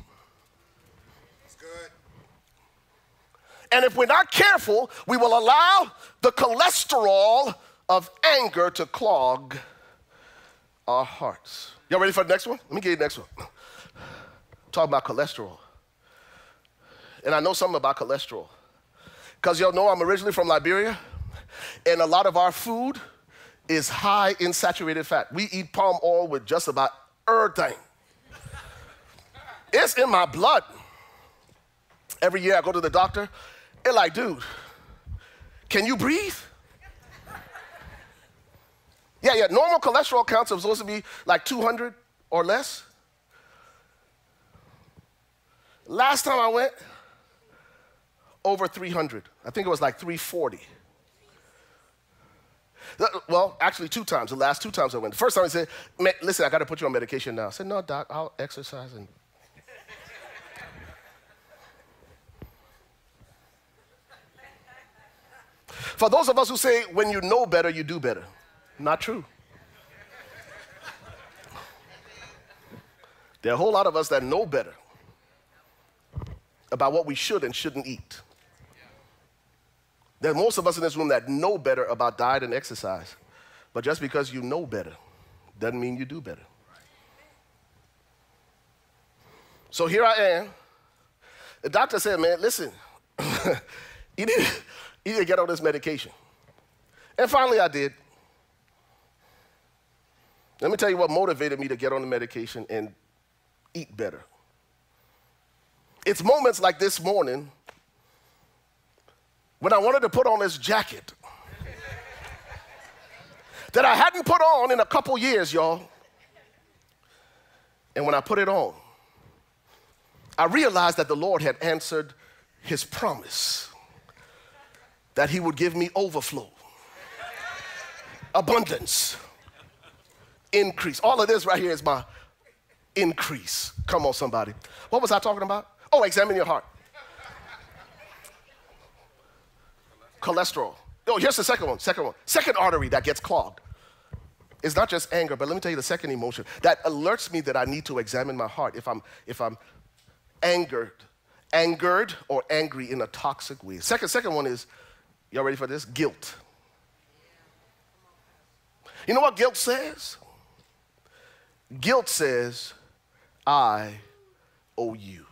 And if we're not careful, we will allow the cholesterol of anger to clog our hearts. Y'all ready for the next one? Let me get you the next one. Talk about cholesterol. And I know something about cholesterol. Because y'all know I'm originally from Liberia, and a lot of our food is high in saturated fat. We eat palm oil with just about everything. It's in my blood. Every year I go to the doctor, they're like, dude, can you breathe? Yeah, yeah, normal cholesterol counts are supposed to be like 200 or less. Last time I went, over 300. I think it was like 340. Well, actually, two times. The last two times I went. The first time I said, listen, I got to put you on medication now. I said, no, doc, I'll exercise and For those of us who say, when you know better, you do better. Not true. There are a whole lot of us that know better about what we should and shouldn't eat. There are most of us in this room that know better about diet and exercise. But just because you know better doesn't mean you do better. So here I am. The doctor said, man, listen, you, need, to get on this medication. And finally I did. Let me tell you what motivated me to get on the medication and eat better. It's moments like this morning when I wanted to put on this jacket that I hadn't put on in a couple years, y'all. And when I put it on, I realized that the Lord had answered his promise that he would give me overflow, abundance, increase. All of this right here is my increase. Come on, somebody. What was I talking about? Oh, examine your heart. Cholesterol. Oh, here's the second one. Second one. Second artery that gets clogged. It's not just anger, but let me tell you the second emotion that alerts me that I need to examine my heart if I'm if I'm angered, angered or angry in a toxic way. Second, second one is, y'all ready for this? Guilt. You know what guilt says? Guilt says, I owe you.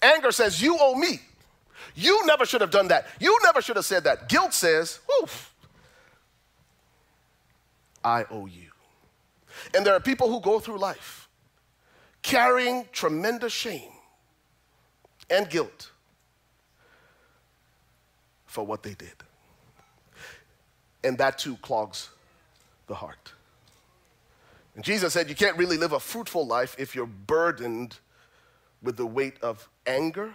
Anger says, You owe me. You never should have done that. You never should have said that. Guilt says, Oof, I owe you. And there are people who go through life carrying tremendous shame and guilt for what they did. And that too clogs the heart. And Jesus said, You can't really live a fruitful life if you're burdened with the weight of anger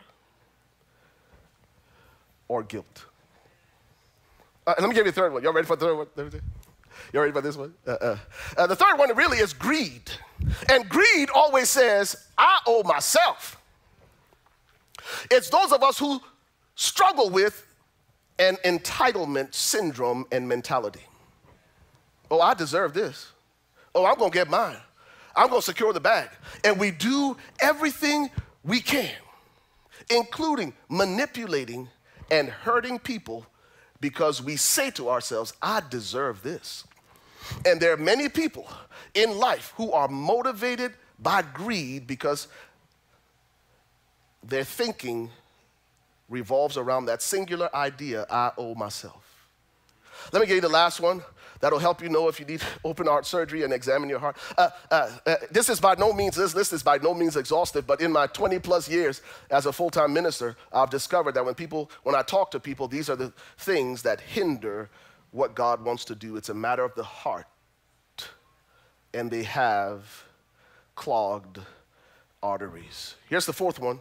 or guilt. Uh, let me give you a third one. Y'all ready for the third one? Y'all ready for this one? Uh, uh. Uh, the third one really is greed. And greed always says, I owe myself. It's those of us who struggle with an entitlement syndrome and mentality. Oh, I deserve this. Oh, I'm gonna get mine. I'm gonna secure the bag. And we do everything we can, including manipulating and hurting people because we say to ourselves, I deserve this. And there are many people in life who are motivated by greed because they're thinking revolves around that singular idea I owe myself. Let me give you the last one that'll help you know if you need open heart surgery and examine your heart. Uh, uh, uh, this is by no means, this list is by no means exhaustive, but in my 20 plus years as a full time minister, I've discovered that when people, when I talk to people, these are the things that hinder what God wants to do. It's a matter of the heart. And they have clogged arteries. Here's the fourth one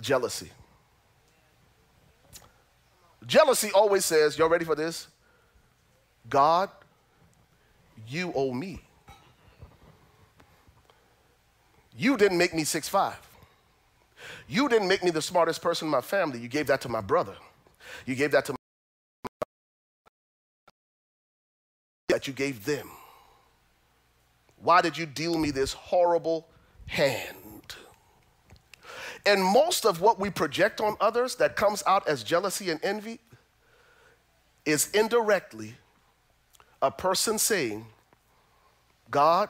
jealousy. Jealousy always says, Y'all ready for this? God, you owe me. You didn't make me six five. You didn't make me the smartest person in my family. You gave that to my brother. You gave that to my that you gave them. Why did you deal me this horrible hand? And most of what we project on others that comes out as jealousy and envy is indirectly a person saying, God,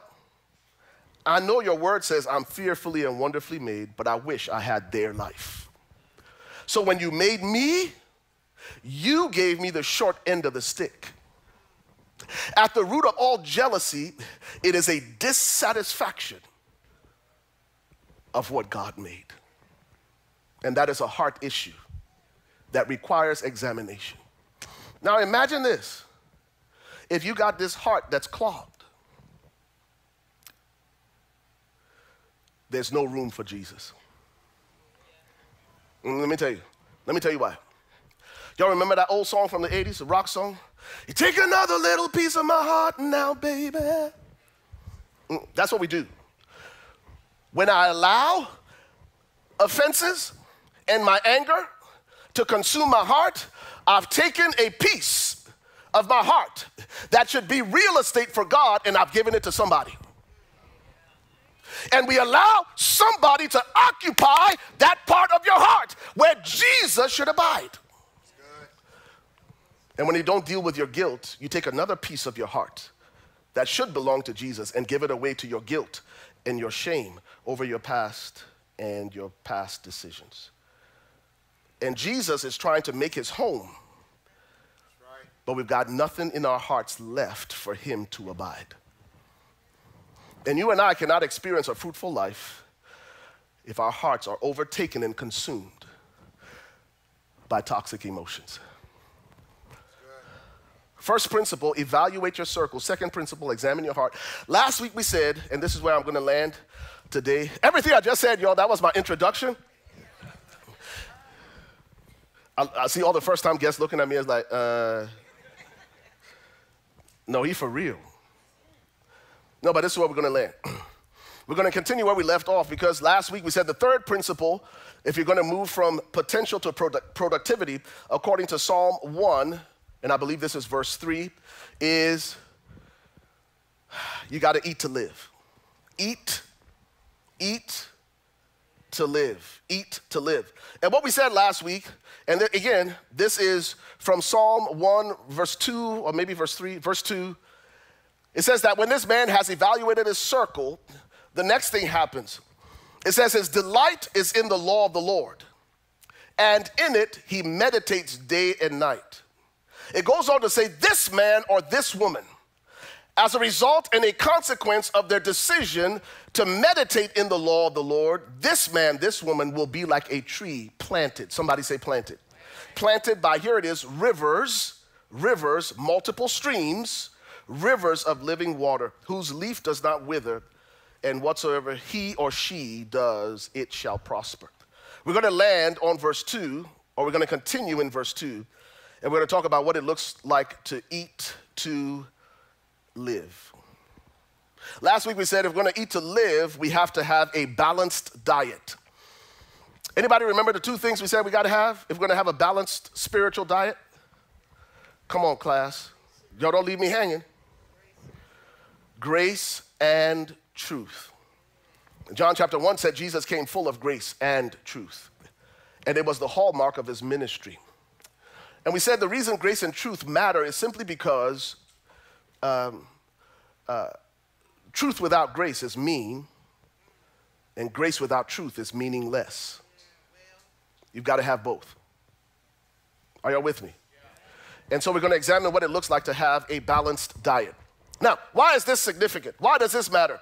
I know your word says I'm fearfully and wonderfully made, but I wish I had their life. So when you made me, you gave me the short end of the stick. At the root of all jealousy, it is a dissatisfaction of what God made. And that is a heart issue that requires examination. Now imagine this if you got this heart that's clogged, there's no room for Jesus. Let me tell you, let me tell you why. Y'all remember that old song from the 80s, the rock song? You take another little piece of my heart now, baby. Mm, That's what we do. When I allow offenses and my anger to consume my heart, I've taken a piece of my heart that should be real estate for God and I've given it to somebody. And we allow somebody to occupy that part of your heart where Jesus should abide. And when you don't deal with your guilt, you take another piece of your heart that should belong to Jesus and give it away to your guilt and your shame over your past and your past decisions. And Jesus is trying to make his home, but we've got nothing in our hearts left for him to abide. And you and I cannot experience a fruitful life if our hearts are overtaken and consumed by toxic emotions. First principle, evaluate your circle. Second principle, examine your heart. Last week we said, and this is where I'm going to land today. Everything I just said, y'all, that was my introduction. I, I see all the first time guests looking at me as like, uh, no, he for real. No, but this is where we're going to land. we're going to continue where we left off because last week we said the third principle, if you're going to move from potential to product, productivity, according to Psalm 1, and I believe this is verse 3, is you got to eat to live. Eat, eat to live. Eat to live. And what we said last week, and th- again, this is from Psalm 1, verse 2, or maybe verse 3, verse 2. It says that when this man has evaluated his circle, the next thing happens. It says, His delight is in the law of the Lord, and in it he meditates day and night. It goes on to say, This man or this woman, as a result and a consequence of their decision to meditate in the law of the Lord, this man, this woman will be like a tree planted. Somebody say planted. Planted by, here it is, rivers, rivers, multiple streams, rivers of living water, whose leaf does not wither, and whatsoever he or she does, it shall prosper. We're going to land on verse 2, or we're going to continue in verse 2, and we're going to talk about what it looks like to eat to live. Last week we said if we're going to eat to live, we have to have a balanced diet. Anybody remember the two things we said we got to have if we're going to have a balanced spiritual diet? Come on, class. Y'all don't leave me hanging. Grace and truth. John chapter 1 said Jesus came full of grace and truth. And it was the hallmark of his ministry. And we said the reason grace and truth matter is simply because um, uh, truth without grace is mean, and grace without truth is meaningless. You've got to have both. Are y'all with me? And so we're going to examine what it looks like to have a balanced diet. Now, why is this significant? Why does this matter?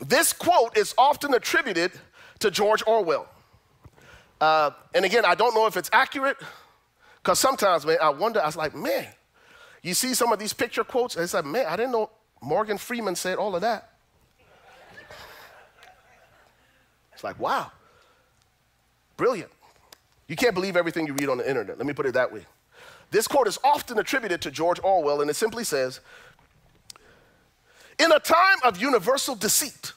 This quote is often attributed to George Orwell. Uh, and again, I don't know if it's accurate, because sometimes, man, I wonder, I was like, man, you see some of these picture quotes, and it's like, man, I didn't know Morgan Freeman said all of that. It's like, wow, brilliant. You can't believe everything you read on the internet. Let me put it that way. This quote is often attributed to George Orwell, and it simply says, in a time of universal deceit,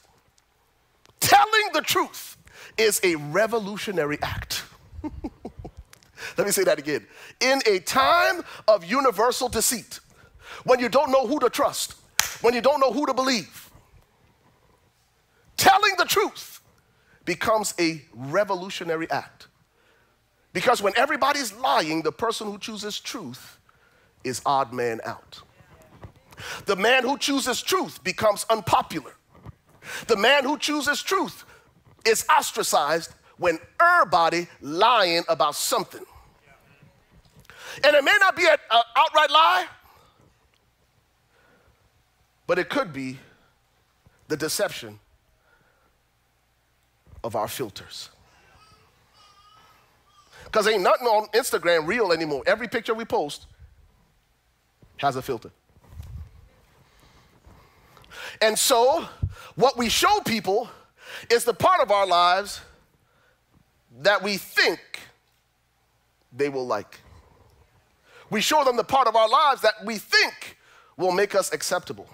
telling the truth is a revolutionary act. Let me say that again. In a time of universal deceit, when you don't know who to trust, when you don't know who to believe, telling the truth becomes a revolutionary act. Because when everybody's lying, the person who chooses truth is odd man out. The man who chooses truth becomes unpopular. The man who chooses truth is ostracized when everybody lying about something. And it may not be an uh, outright lie, but it could be the deception of our filters. Because ain't nothing on Instagram real anymore. Every picture we post has a filter. And so, what we show people is the part of our lives that we think they will like. We show them the part of our lives that we think will make us acceptable.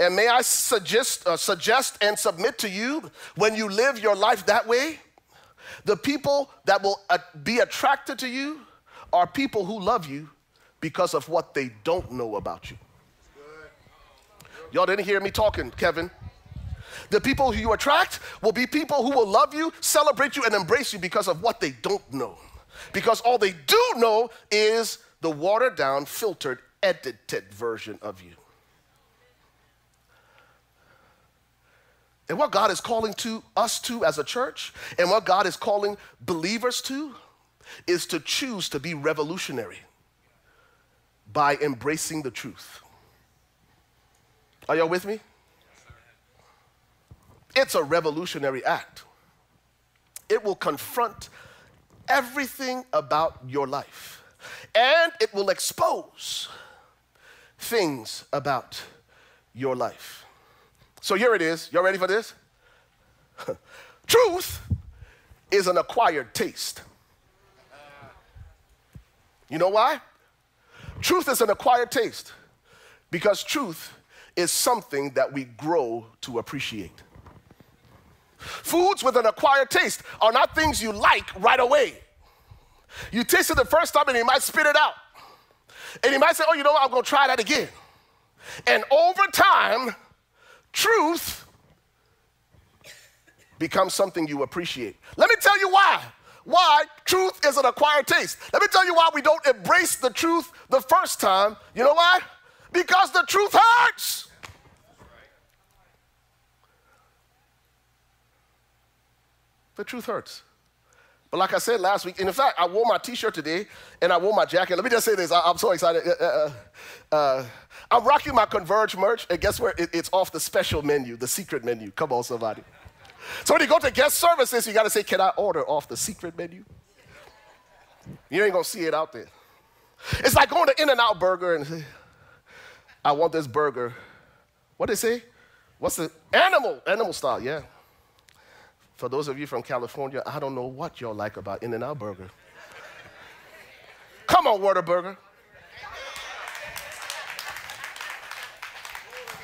And may I suggest, uh, suggest and submit to you when you live your life that way, the people that will uh, be attracted to you are people who love you because of what they don't know about you. Y'all didn't hear me talking, Kevin. The people who you attract will be people who will love you, celebrate you, and embrace you because of what they don't know. Because all they do know is the watered down, filtered, edited version of you. And what God is calling to us to as a church, and what God is calling believers to, is to choose to be revolutionary by embracing the truth. Are y'all with me? It's a revolutionary act. It will confront everything about your life, and it will expose things about your life. So here it is. Y'all ready for this? Truth is an acquired taste. You know why? Truth is an acquired taste because truth is something that we grow to appreciate. Foods with an acquired taste are not things you like right away. You taste it the first time and you might spit it out. And you might say, oh, you know what, I'm gonna try that again. And over time, truth becomes something you appreciate. Let me tell you why. Why truth is an acquired taste. Let me tell you why we don't embrace the truth the first time. You know why? Because the truth hurts. The truth hurts. But like I said last week, and in fact, I wore my T-shirt today and I wore my jacket. Let me just say this: I, am so excited. Uh, uh, uh, I'm rocking my Converge merch, and guess where? It, it's off the special menu, the secret menu. Come on, somebody. So when you go to guest services, you got to say, "Can I order off the secret menu?" You ain't gonna see it out there. It's like going to In-N-Out Burger and say, "I want this burger." What they say? What's the animal? Animal style, yeah. For those of you from California, I don't know what y'all like about In-N-Out Burger. Come on, Whataburger.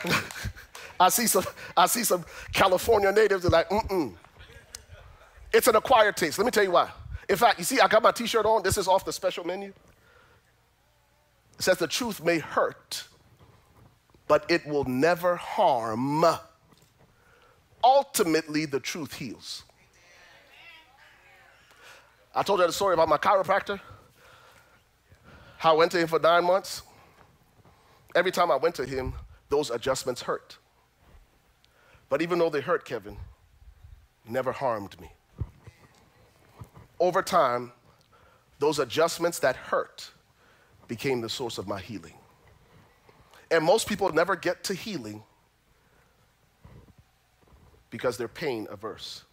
I see some, I see some California natives are like, mm-mm. It's an acquired taste. Let me tell you why. In fact, you see, I got my t-shirt on. This is off the special menu. It says the truth may hurt, but it will never harm ultimately the truth heals. I told you the story about my chiropractor. How I went to him for nine months. Every time I went to him, those adjustments hurt. But even though they hurt, Kevin, never harmed me. Over time, those adjustments that hurt became the source of my healing. And most people never get to healing because they're pain averse.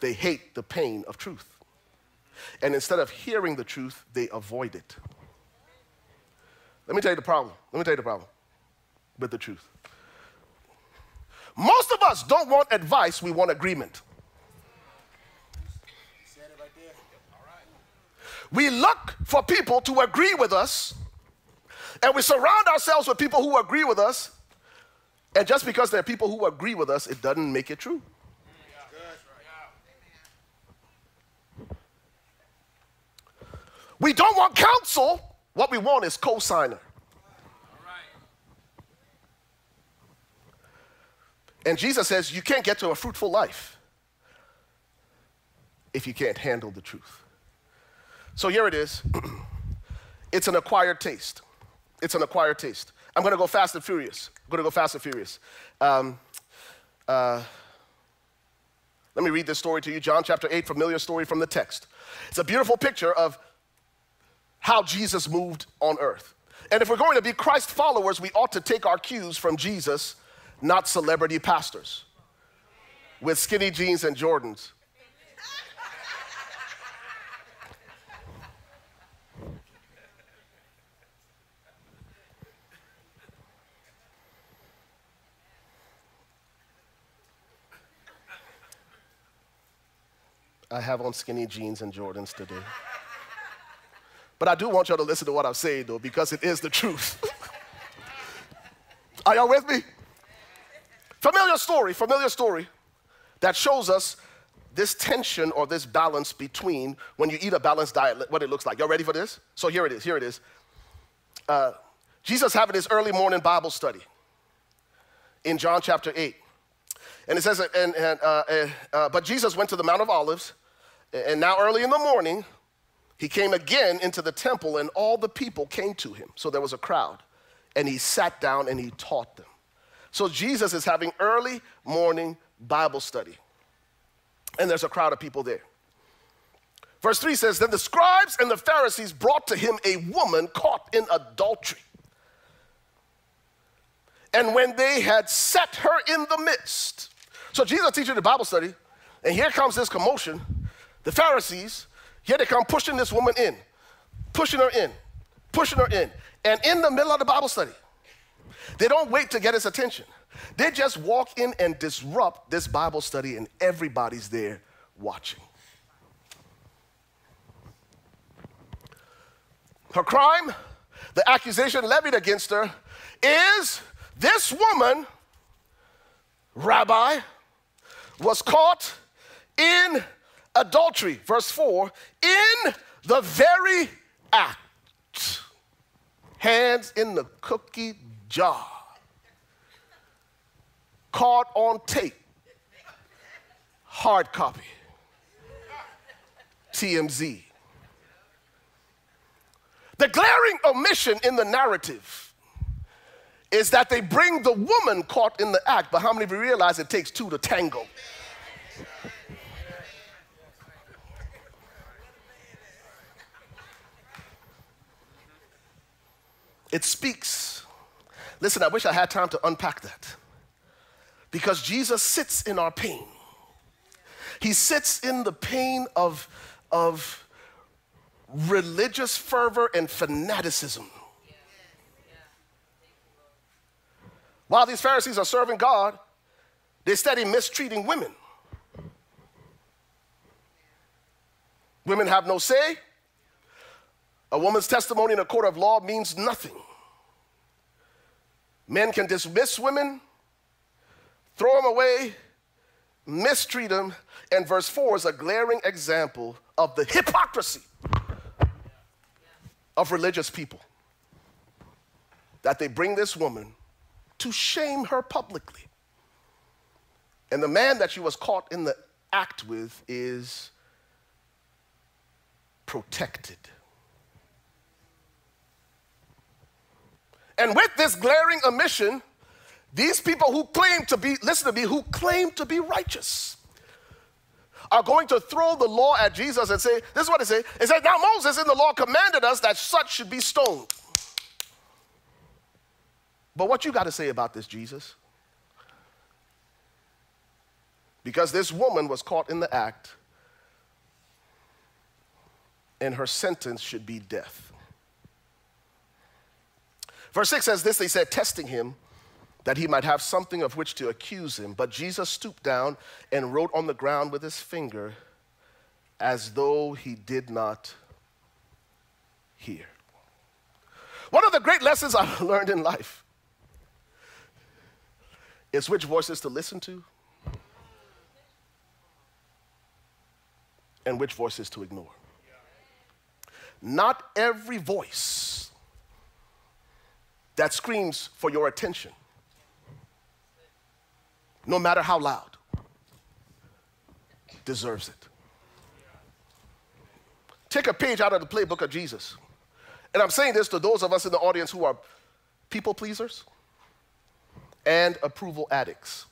They hate the pain of truth. And instead of hearing the truth, they avoid it. Let me tell you the problem. Let me tell you the problem with the truth. Most of us don't want advice, we want agreement. We look for people to agree with us, and we surround ourselves with people who agree with us, and just because there are people who agree with us, it doesn't make it true. We don't want counsel. What we want is co-signer. And Jesus says you can't get to a fruitful life if you can't handle the truth. So here it is. it's an acquired taste. It's an acquired taste. I'm going to go fast and furious. I'm going to go fast and furious. Um, uh, let me read this story to you. John chapter 8, familiar story from the text. It's a beautiful picture of how Jesus moved on earth. And if we're going to be Christ followers, we ought to take our cues from Jesus, not celebrity pastors with skinny jeans and Jordans. I have on skinny jeans and Jordans today. But I do want y'all to listen to what I'm saying, though, because it is the truth. Are y'all with me? Familiar story, familiar story that shows us this tension or this balance between when you eat a balanced diet, what it looks like. Y'all ready for this? So here it is, here it is. Uh, Jesus having his early morning Bible study in John chapter 8. And it says, and, and uh, uh, but Jesus went to the Mount of Olives and now, early in the morning, he came again into the temple, and all the people came to him. So there was a crowd. And he sat down and he taught them. So Jesus is having early morning Bible study. And there's a crowd of people there. Verse 3 says, Then the scribes and the Pharisees brought to him a woman caught in adultery. And when they had set her in the midst, so Jesus is teaching the Bible study, and here comes this commotion. The Pharisees, here they come pushing this woman in, pushing her in, pushing her in. And in the middle of the Bible study, they don't wait to get his attention. They just walk in and disrupt this Bible study, and everybody's there watching. Her crime, the accusation levied against her, is this woman, Rabbi, was caught in adultery. Verse 4 in the very act, hands in the cookie jar, caught on tape, hard copy, TMZ. The glaring omission in the narrative is that they bring the woman caught in the act, but how many of you realize it takes two to tango? It speaks. Listen, I wish I had time to unpack that. Because Jesus sits in our pain. He sits in the pain of, of religious fervor and fanaticism. While these Pharisees are serving God, they study mistreating women. Women have no say. A woman's testimony in a court of law means nothing. Men can dismiss women, throw them away, mistreat them, and verse 4 is a glaring example of the hypocrisy of religious people. That they bring this woman to shame her publicly. And the man that she was caught in the act with is protected. And with this glaring omission, these people who claim to be, listen to me, who claim to be righteous are going to throw the law at Jesus and say, this is what they say. It says, now Moses in the law commanded us that such should be stoned. But what you got to say about this, Jesus? Because this woman was caught in the act, and her sentence should be death. Verse 6 says this they said, testing him that he might have something of which to accuse him. But Jesus stooped down and wrote on the ground with his finger as though he did not hear. One of the great lessons I've learned in life is which voices to listen to and which voices to ignore. Not every voice that screams for your attention, no matter how loud, deserves it. Take a page out of the playbook of Jesus. And I'm saying this to those of us in the audience who are people pleasers and approval addicts.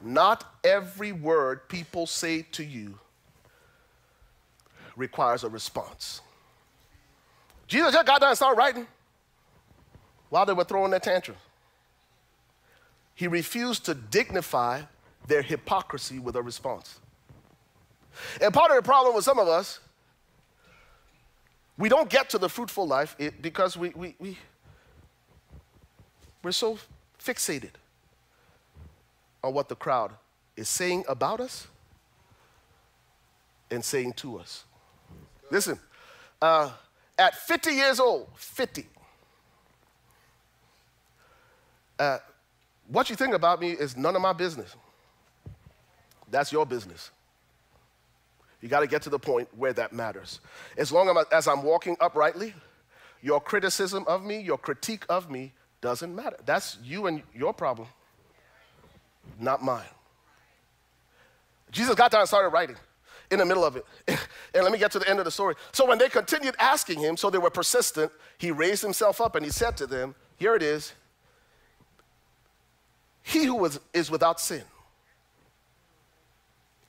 Not every word people say to you requires a response. Jesus just got done and started writing while they were throwing their tantrum. He refused to dignify their hypocrisy with a response. And part of the problem with some of us, we don't get to the fruitful life because we, we, we, we're so fixated on what the crowd is saying about us and saying to us. Listen, uh, at 50 years old, 50, uh, what you think about me is none of my business. That's your business. You got to get to the point where that matters. As long as I'm walking uprightly, your criticism of me, your critique of me doesn't matter. That's you and your problem, not mine. Jesus got down and started writing in the middle of it. And let me get to the end of the story. So when they continued asking him, so they were persistent, he raised himself up and he said to them, Here it is. He who is, is without sin,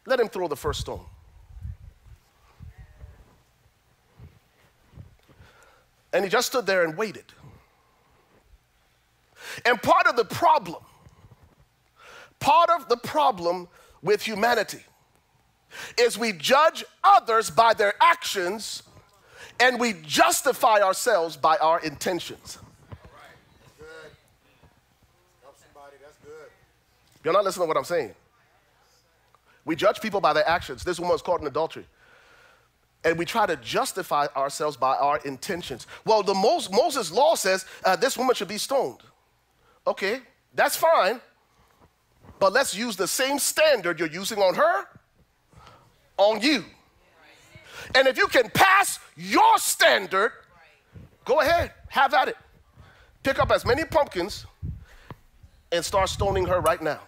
let him throw the first stone. And he just stood there and waited. And part of the problem, part of the problem with humanity is we judge others by their actions and we justify ourselves by our intentions. You're not listening to what I'm saying. We judge people by their actions. This woman was caught in adultery. And we try to justify ourselves by our intentions. Well, the Mos- Moses law says uh, this woman should be stoned. Okay, that's fine. But let's use the same standard you're using on her, on you. And if you can pass your standard, go ahead, have at it. Pick up as many pumpkins and start stoning her right now.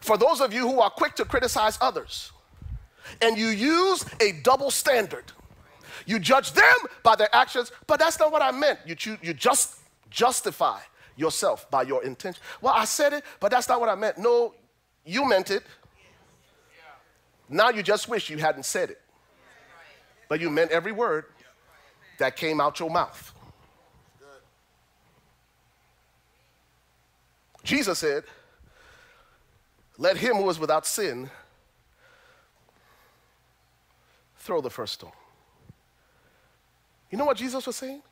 For those of you who are quick to criticize others, and you use a double standard, you judge them by their actions, but that's not what I meant. You, choo- you just justify yourself by your intention. Well, I said it, but that's not what I meant. No, you meant it. Now you just wish you hadn't said it. But you meant every word that came out your mouth. Jesus said, Let him who is without sin throw the first stone. You know what Jesus was saying?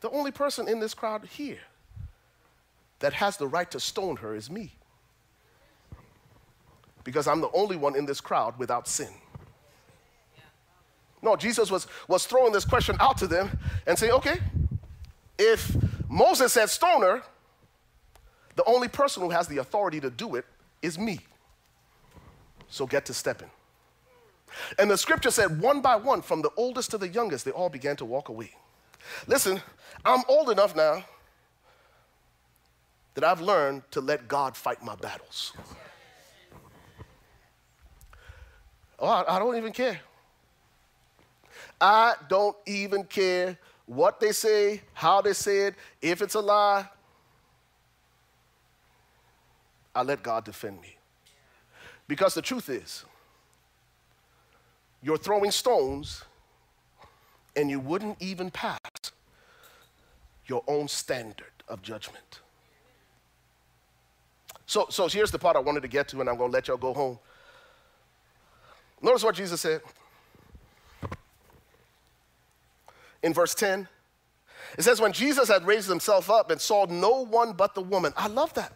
The only person in this crowd here that has the right to stone her is me. Because I'm the only one in this crowd without sin. No, Jesus was, was throwing this question out to them and saying, okay, if Moses said stoner, the only person who has the authority to do it is me. So get to stepping. And the scripture said, one by one, from the oldest to the youngest, they all began to walk away. Listen, I'm old enough now that I've learned to let God fight my battles. Oh, I, don't even care. I don't even care what they say, how they say it, if it's a lie. I let God defend me. Because the truth is, you're throwing stones and you wouldn't even pass your own standard of judgment. So, so here's the part I wanted to get to, and I'm going to let y'all go home. Notice what Jesus said in verse 10. It says, When Jesus had raised himself up and saw no one but the woman, I love that.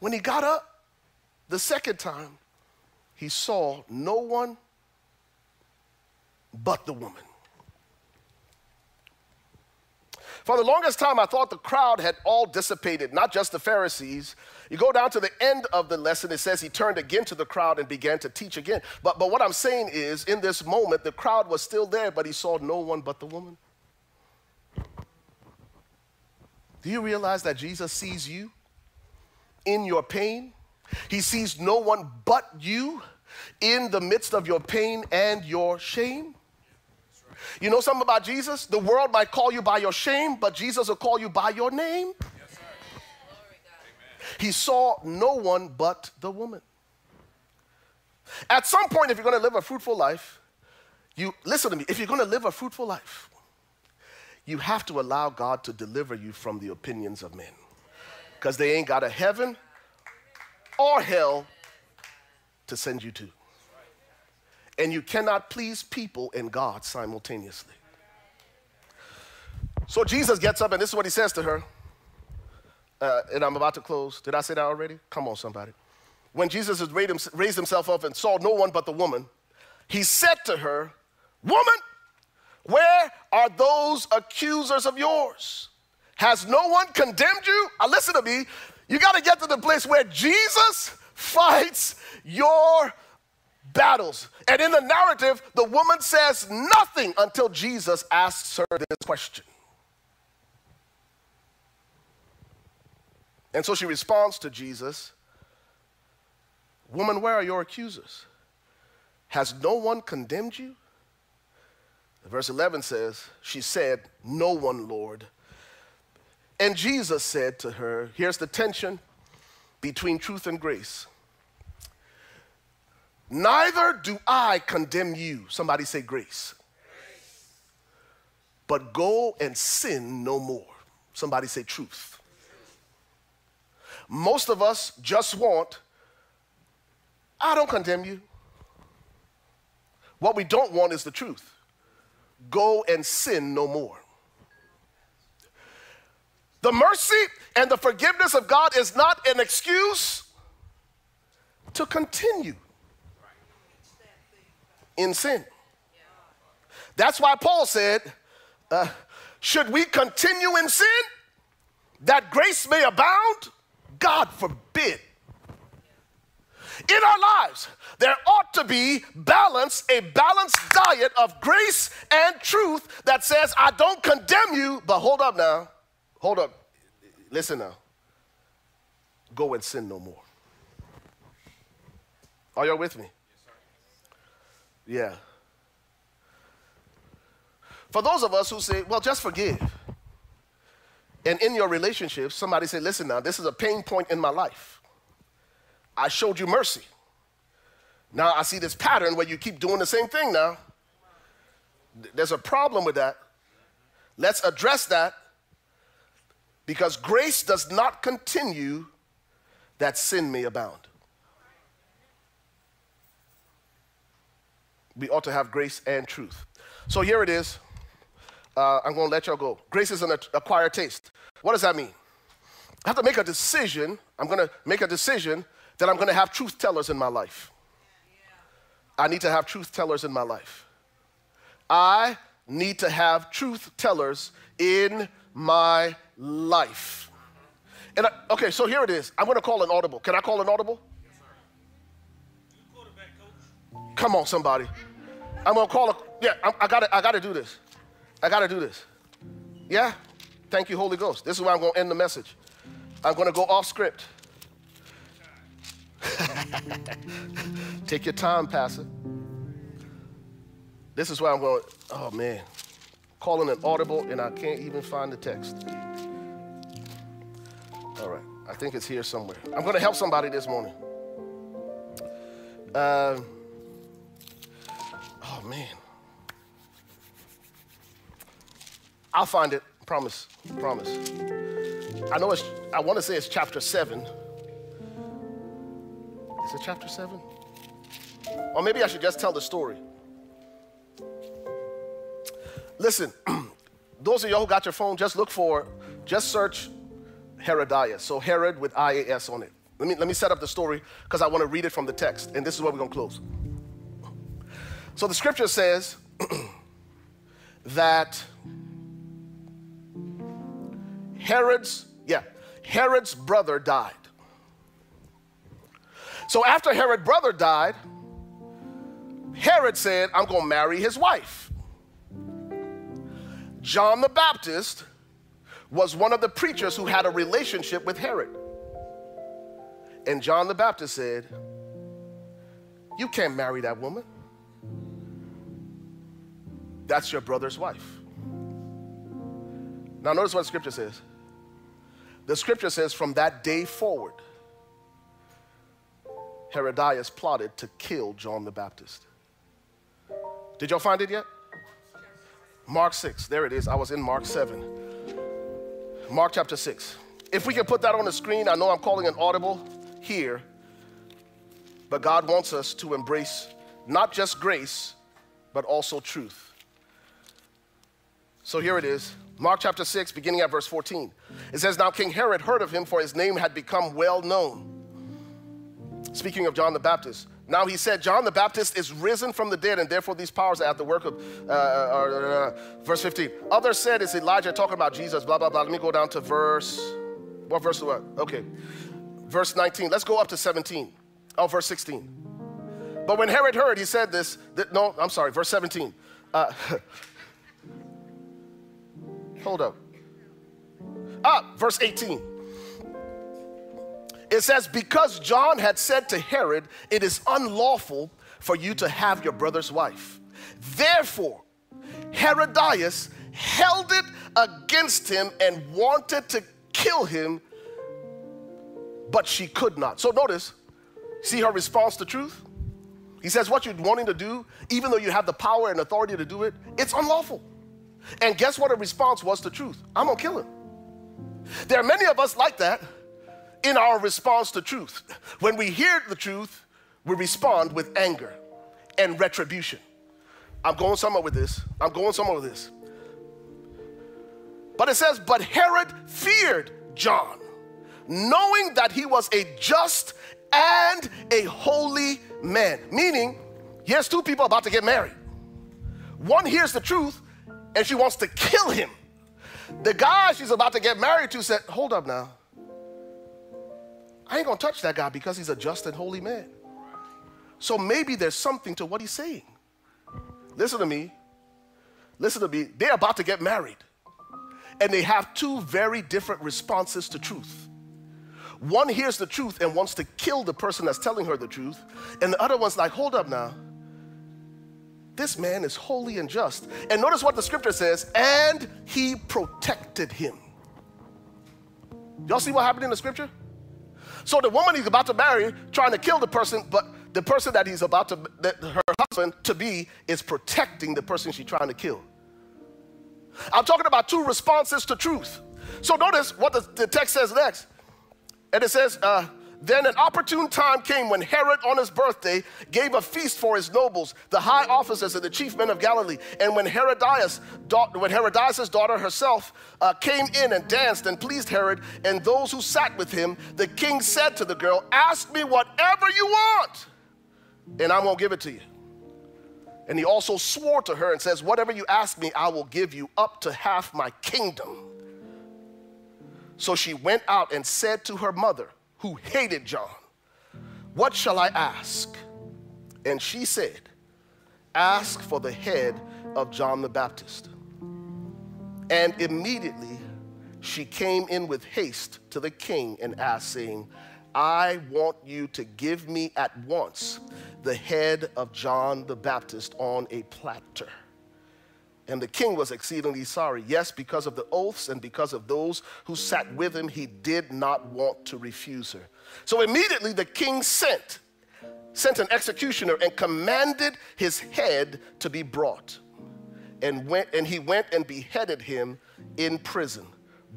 When he got up the second time, he saw no one but the woman. For the longest time, I thought the crowd had all dissipated, not just the Pharisees. You go down to the end of the lesson, it says he turned again to the crowd and began to teach again. But, but what I'm saying is, in this moment, the crowd was still there, but he saw no one but the woman. Do you realize that Jesus sees you in your pain? He sees no one but you in the midst of your pain and your shame. You know something about Jesus? The world might call you by your shame, but Jesus will call you by your name. He saw no one but the woman. At some point, if you're going to live a fruitful life, you listen to me. If you're going to live a fruitful life, you have to allow God to deliver you from the opinions of men, because they ain't got a heaven or hell to send you to. And you cannot please people and God simultaneously. So Jesus gets up, and this is what he says to her. Uh, and I'm about to close. Did I say that already? Come on, somebody. When Jesus had raised himself up and saw no one but the woman, he said to her, Woman, where are those accusers of yours? Has no one condemned you? Now, listen to me. You got to get to the place where Jesus fights your battles. And in the narrative, the woman says nothing until Jesus asks her this question. And so she responds to Jesus Woman, where are your accusers? Has no one condemned you? Verse 11 says, She said, No one, Lord. And Jesus said to her, Here's the tension between truth and grace. Neither do I condemn you. Somebody say grace. But go and sin no more. Somebody say truth. Most of us just want, I don't condemn you. What we don't want is the truth. Go and sin no more. The mercy and the forgiveness of God is not an excuse to continue in sin. That's why Paul said, uh, Should we continue in sin that grace may abound? God forbid. In our lives, there ought to be balance, a balanced diet of grace and truth that says, I don't condemn you, but hold up now. Hold up. Listen now. Go and sin no more. Are y'all with me? Yeah. For those of us who say, well, just forgive. And in your relationship, somebody say, listen now, this is a pain point in my life. I showed you mercy. Now I see this pattern where you keep doing the same thing now. There's a problem with that. Let's address that because grace does not continue that sin may abound. We ought to have grace and truth. So here it is. Uh, I'm going to let y'all go. Grace is an acquired taste. What does that mean? I have to make a decision. I'm going to make a decision that I'm going to have truth tellers in my life. I need to have truth tellers in my life. I need to have truth tellers in my life. And I, okay, so here it is. I'm going to call an audible. Can I call an audible? Come on, somebody. I'm to call a. Yeah, I, I got I to do this. I got to do this. Yeah? Thank you, Holy Ghost. This is where I'm to end the message. I'm to go off script. Take your time, Pastor. This is where I'm going. Oh, man. Calling an audible, and I can't even find the text. All right. I think it's here somewhere. I'm going to help somebody this morning. Uh, oh, man. I'll find it. Promise. Promise. I know it's, I want to say it's chapter 7. Is it chapter 7? Or maybe I should just tell the story. Listen, those of y'all who got your phone, just look for, just search Herodias. So Herod with IAS on it. Let me, let me set up the story because I want to read it from the text. And this is where we're going to close. So the scripture says that Herod's, yeah, Herod's brother died. So after Herod's brother died, Herod said, I'm going to marry his wife. John the Baptist was one of the preachers who had a relationship with Herod. And John the Baptist said, You can't marry that woman. That's your brother's wife. Now, notice what scripture says. The scripture says, From that day forward, Herodias plotted to kill John the Baptist. Did y'all find it yet? Mark 6. There it is. I was in Mark 7. Mark chapter 6. If we can put that on the screen, I know I'm calling an audible here, but God wants us to embrace not just grace, but also truth. So here it is. Mark chapter 6, beginning at verse 14. It says, Now King Herod heard of him, for his name had become well known Speaking of John the Baptist. Now he said, John the Baptist is risen from the dead, and therefore these powers are at the work of, uh, uh, uh, verse 15. Others said, It's Elijah talking about Jesus? Blah, blah, blah. Let me go down to verse, what verse is what? Okay. Verse 19. Let's go up to 17. Oh, verse 16. But when Herod heard, he said this, no, I'm sorry, verse 17. Hold up. Ah, verse 18. It says, Because John had said to Herod, It is unlawful for you to have your brother's wife. Therefore, Herodias held it against him and wanted to kill him, but she could not. So notice, see her response to truth? He says, What you're wanting to do, even though you have the power and authority to do it, it's unlawful. And guess what her response was to truth? I'm gonna kill him. There are many of us like that in our response to truth. When we hear the truth, we respond with anger and retribution. I'm going somewhere with this. I'm going somewhere with this. But it says, But Herod feared John, knowing that he was a just and a holy man. Meaning, here's two people about to get married. One hears the truth and she wants to kill him. The guy she's about to get married to said, Hold up now. I ain't gonna touch that guy because he's a just and holy man. So maybe there's something to what he's saying. Listen to me. Listen to me. They're about to get married. And they have two very different responses to truth. One hears the truth and wants to kill the person that's telling her the truth, and the other one's like, hold up now. This man is holy and just. And notice what the scripture says, and he protected him. Y'all see what happened in the scripture? So the woman he's about to marry, trying to kill the person, but the person that he's about to, her husband to be, is protecting the person she's trying to kill. I'm talking about two responses to truth. So notice what the, the text says next. And it says, uh, then an opportune time came when Herod, on his birthday, gave a feast for his nobles, the high officers, and the chief men of Galilee. And when Herodias, when Herodias' daughter herself uh, came in and danced and pleased Herod and those who sat with him, the king said to the girl, "Ask me whatever you want, and I'm gonna give it to you." And he also swore to her and says, "Whatever you ask me, I will give you up to half my kingdom." So she went out and said to her mother who hated John, What shall I ask? And she said, Ask for the head of John the Baptist. And immediately she came in with haste to the king and asked, saying, I want you to give me at once the head of John the Baptist on a platter. And the king was exceedingly sorry. Yes, because of the oaths and because of those who sat with him, he did not want to refuse her. So immediately the king sent, sent an executioner and commanded his head to be brought. And, went, and he went and beheaded him in prison,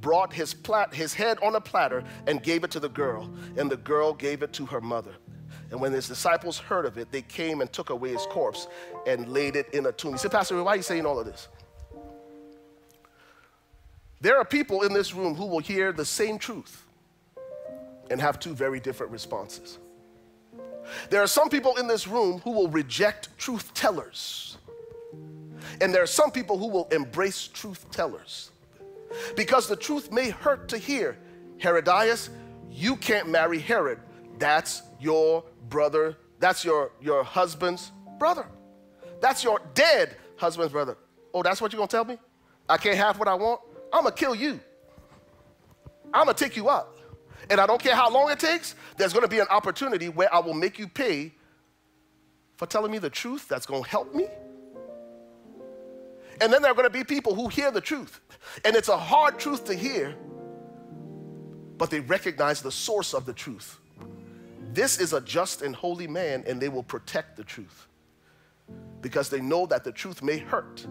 brought his, plat, his head on a platter and gave it to the girl, and the girl gave it to her mother. And when his disciples heard of it, they came and took away his corpse and laid it in a tomb. He said, Pastor, why are you saying all of this? There are people in this room who will hear the same truth and have two very different responses. There are some people in this room who will reject truth tellers. And there are some people who will embrace truth tellers. Because the truth may hurt to hear. Herodias, you can't marry Herod. That's your brother. That's your, your husband's brother. That's your dead husband's brother. Oh, that's what you're gonna tell me? I can't have what I want? I'm gonna kill you. I'm gonna take you out. And I don't care how long it takes, there's gonna be an opportunity where I will make you pay for telling me the truth that's gonna help me. And then there are gonna be people who hear the truth. And it's a hard truth to hear, but they recognize the source of the truth. This is a just and holy man, and they will protect the truth because they know that the truth may hurt,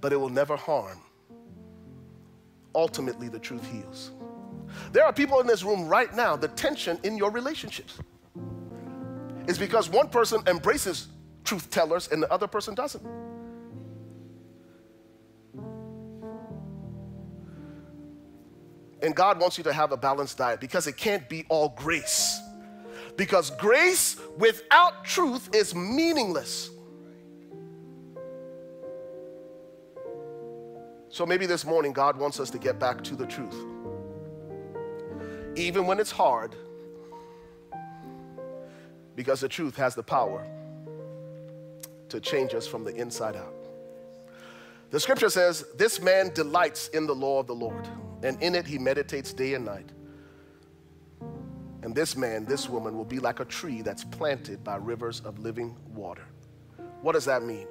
but it will never harm. Ultimately, the truth heals. There are people in this room right now, the tension in your relationships is because one person embraces truth tellers and the other person doesn't. And God wants you to have a balanced diet because it can't be all grace. Because grace without truth is meaningless. So maybe this morning God wants us to get back to the truth. Even when it's hard, because the truth has the power to change us from the inside out. The scripture says, This man delights in the law of the Lord, and in it he meditates day and night. And this man, this woman will be like a tree that's planted by rivers of living water. What does that mean?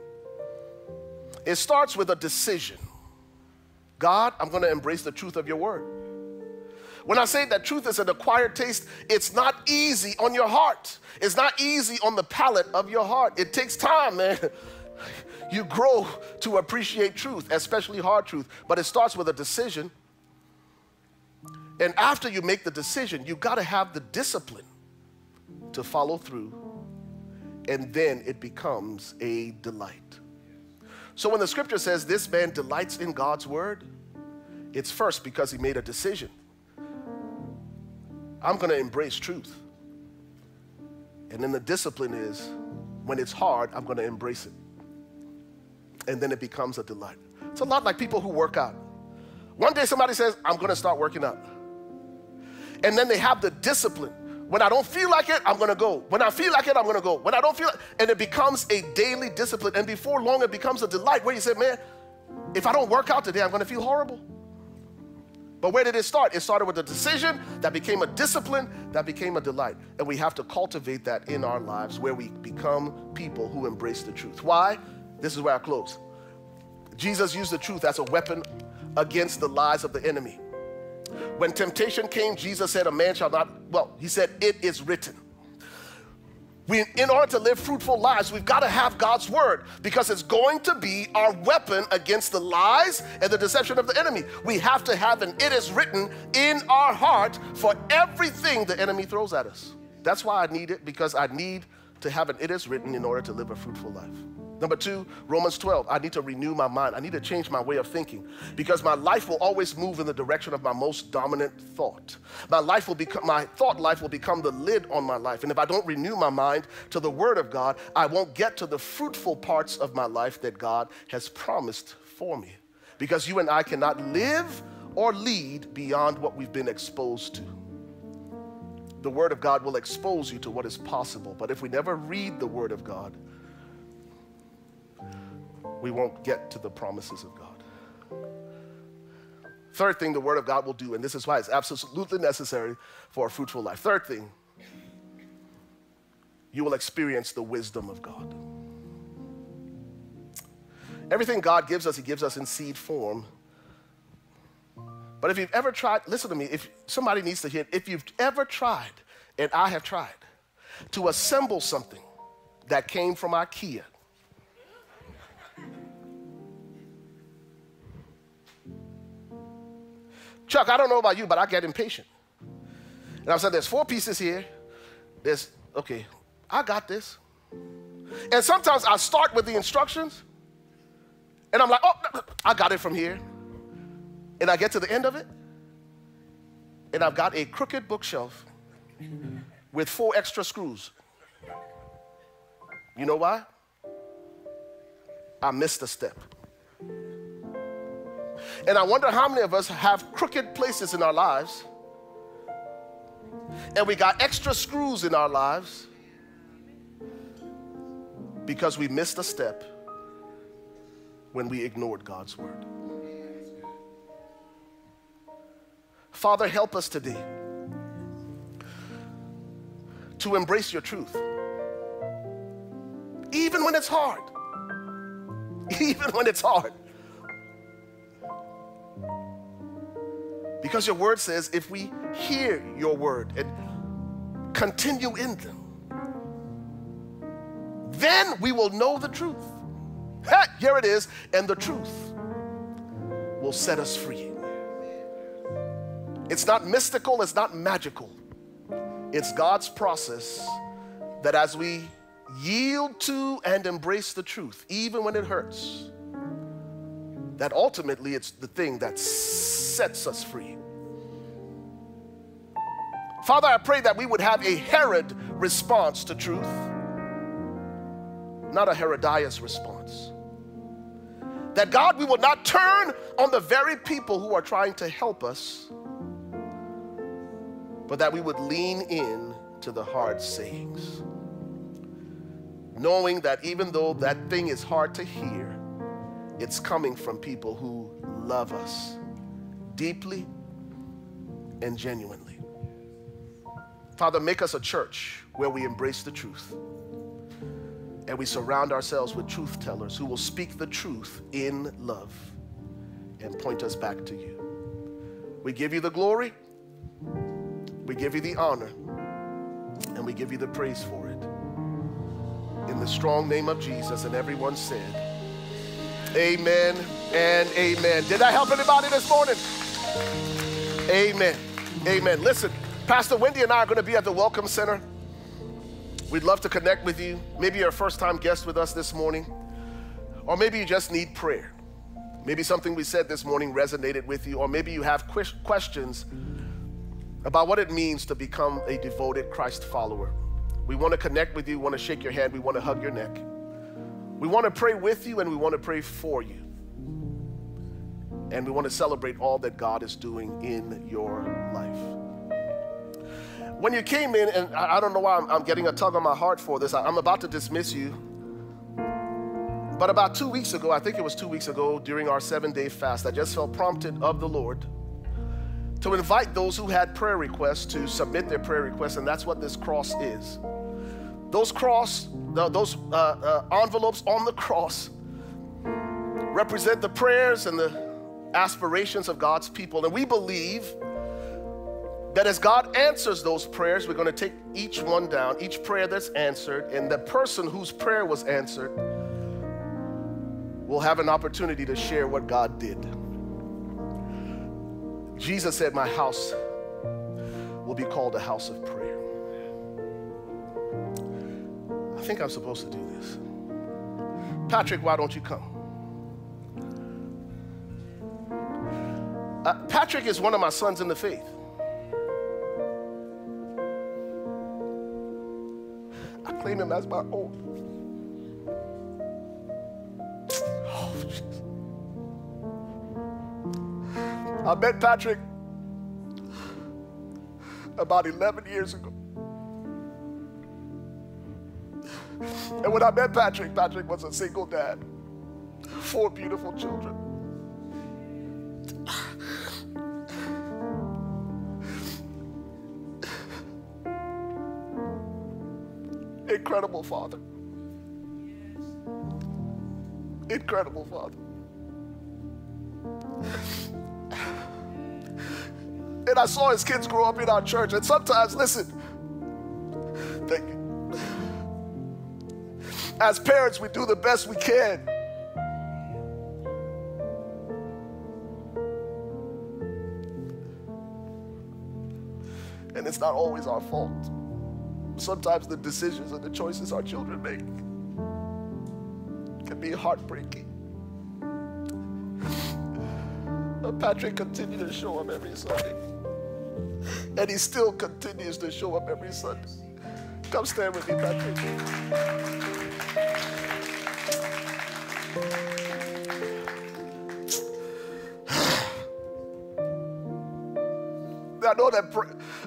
It starts with a decision. God, I'm going to embrace the truth of your word. When I say that truth is an acquired taste, it's not easy on your heart. It's not easy on the palate of your heart. It takes time, man. You grow to appreciate truth, especially hard truth, but it starts with a decision. And after you make the decision, you've got to have the discipline to follow through, and then it becomes a delight. So when the scripture says this man delights in God's word, it's first because he made a decision. I'm going to embrace truth. And then the discipline is when it's hard, I'm going to embrace it. And then it becomes a delight. It's a lot like people who work out. One day somebody says, I'm going to start working out. And then they have the discipline. When I don't feel like it, I'm to go. When I feel like it, I'm to go. When I don't feel it, and it becomes a daily discipline. And before long, it becomes a delight where you say, man, if I don't work out today, I'm to feel horrible. But where did it start? It started with a decision that became a discipline that became a delight. And we have to cultivate that in our lives where we become people who embrace the truth. Why? This is where I close. Jesus used the truth as a weapon against the lies of the enemy. When temptation came, Jesus said, A man shall not, well, he said, It is written. We, in order to live fruitful lives, we've got to have God's word because it's going to be our weapon against the lies and the deception of the enemy. We have to have an it is written in our heart for everything the enemy throws at us. That's why I need it because I need to have an it is written in order to live a fruitful life. Number two, Romans 12. I need to renew my mind. I need to change my way of thinking because my life will always move in the direction of my most dominant thought. My life will become, my thought life will become the lid on my life. And if I don't renew my mind to the Word of God, I won't get to the fruitful parts of my life that God has promised for me. Because you and I cannot live or lead beyond what we've been exposed to. The Word of God will expose you to what is possible. But if we never read the Word of God, we won't get to the promises of God. Third thing the Word of God will do, and this is why it's absolutely necessary for a fruitful life. Third thing, you will experience the wisdom of God. Everything God gives us, He gives us in seed form. But if you've ever tried, listen to me, if somebody needs to hear, if you've ever tried, and I have tried, to assemble something that came from IKEA, Chuck, I don't know about you, but I get impatient. And I said, there's four pieces here. There's, okay, I got this. And sometimes I start with the instructions, and I'm like, oh, I got it from here. And I get to the end of it, and I've got a crooked bookshelf with four extra screws. You know why? I missed a step. And I wonder how many of us have crooked places in our lives, and we got extra screws in our lives because we missed a step when we ignored God's word. Father, help us today to embrace your truth, even when it's hard. Even when it's hard. Because your word says if we hear your word and continue in them, then we will know the truth. Ha, here it is, and the truth will set us free. It's not mystical, it's not magical. It's God's process that as we yield to and embrace the truth, even when it hurts, that ultimately it's the thing that sets us free. Father, I pray that we would have a Herod response to truth, not a Herodias response. That God, we will not turn on the very people who are trying to help us, but that we would lean in to the hard sayings. Knowing that even though that thing is hard to hear, it's coming from people who love us deeply and genuinely. Father, make us a church where we embrace the truth and we surround ourselves with truth tellers who will speak the truth in love and point us back to you. We give you the glory, we give you the honor, and we give you the praise for it. In the strong name of Jesus, and everyone said, Amen and amen. Did I help anybody this morning? Amen. Amen. Listen, Pastor Wendy and I are going to be at the Welcome Center. We'd love to connect with you. Maybe you're a first time guest with us this morning, or maybe you just need prayer. Maybe something we said this morning resonated with you, or maybe you have ques- questions about what it means to become a devoted Christ follower. We want to connect with you, We want to shake your hand, we want to hug your neck. We want to pray with you and we want to pray for you. And we want to celebrate all that God is doing in your life. When you came in, and I don't know why I'm, I'm getting a tug on my heart for this, I'm about to dismiss you. But about two weeks ago, I think it was two weeks ago, during our seven day fast, I just felt prompted of the Lord to invite those who had prayer requests to submit their prayer requests, and that's what this cross is. Those cross, the- those uh, uh, envelopes on the cross represent the prayers and the aspirations of God's people. And we believe that as God answers those prayers, we're going to take each one down, each prayer that's answered, and the person whose prayer was answered will have an opportunity to share what God did. Jesus said, My house will be called a house of prayer. I think I'm supposed to do this. Patrick, why don't you come? Uh, Patrick is one of my sons in the faith. I claim him as my own. Oh. I met Patrick about 11 years ago. And when I met Patrick, Patrick was a single dad, four beautiful children. Incredible father. Incredible father. And I saw his kids grow up in our church. And sometimes, listen. As parents, we do the best we can. And it's not always our fault. Sometimes the decisions and the choices our children make can be heartbreaking. But Patrick continued to show up every Sunday. And he still continues to show up every Sunday. Come stand with me, Patrick. I know that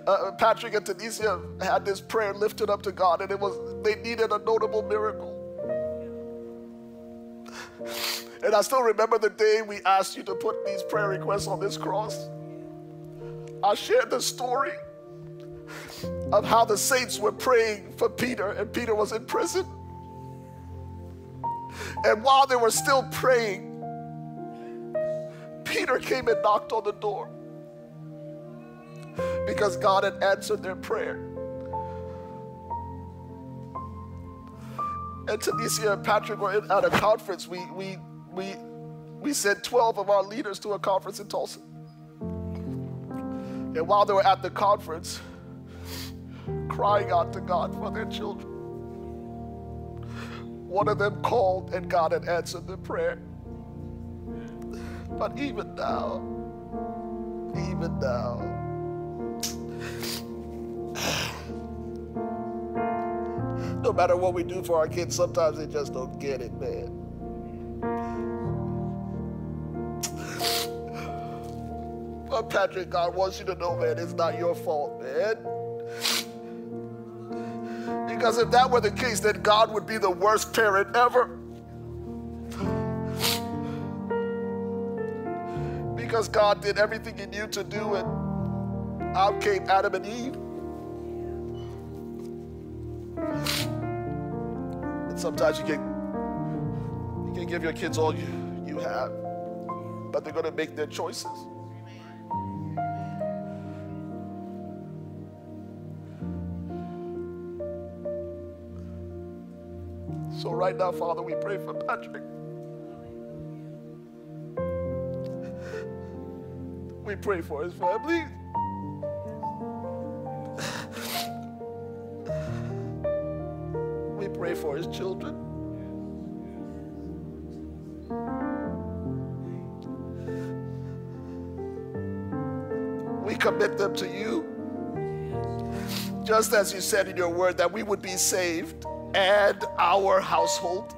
uh, Patrick and Tanisha had this prayer lifted up to God, and it was they needed a notable miracle. And I still remember the day we asked you to put these prayer requests on this cross. I shared the story of how the saints were praying for Peter, and Peter was in prison. And while they were still praying, Peter came and knocked on the door because God had answered their prayer. And Tanisha and Patrick were at a conference. We, we, we, we sent 12 of our leaders to a conference in Tulsa. And while they were at the conference, crying out to God for their children, one of them called and God had answered the prayer. But even now, even now, no matter what we do for our kids, sometimes they just don't get it, man. But Patrick, God wants you to know, man, it's not your fault, man. Because if that were the case, then God would be the worst parent ever. because God did everything He knew to do, and out came Adam and Eve. And sometimes you can you can give your kids all you, you have, but they're gonna make their choices. So right now, Father, we pray for Patrick. We pray for his family. We pray for his children. We commit them to you. Just as you said in your word that we would be saved and our household.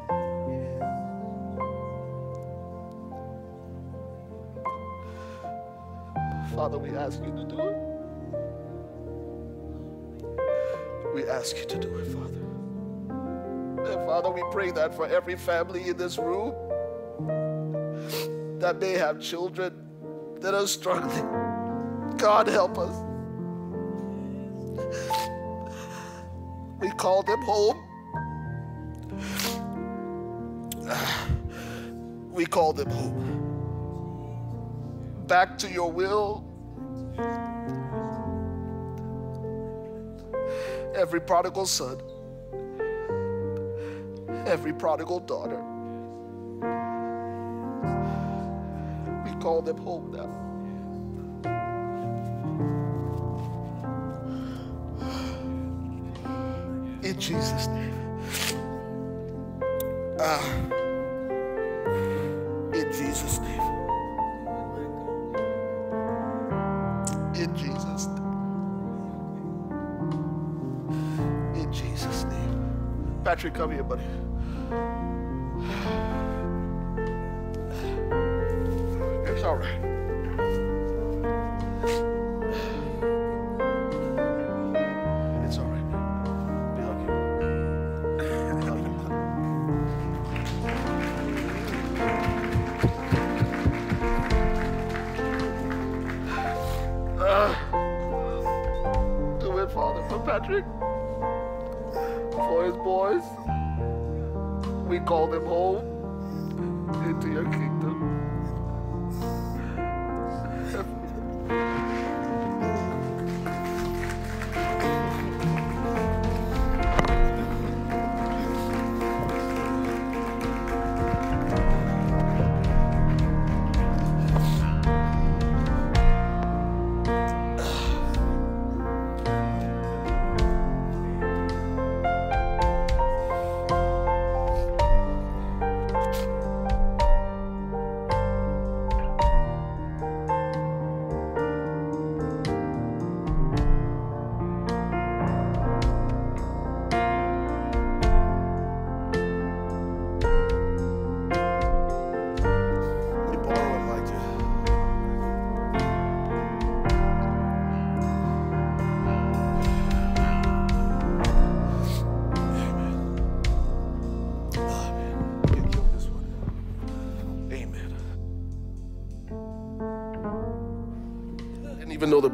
Father, we ask you to do it. We ask you to do it, Father. And Father, we pray that for every family in this room that may have children that are struggling, God help us. We call them home. We call them home. Back to your will. Every prodigal son, every prodigal daughter. We call them home now. In Jesus' name. Ah. Patrick, come here, buddy.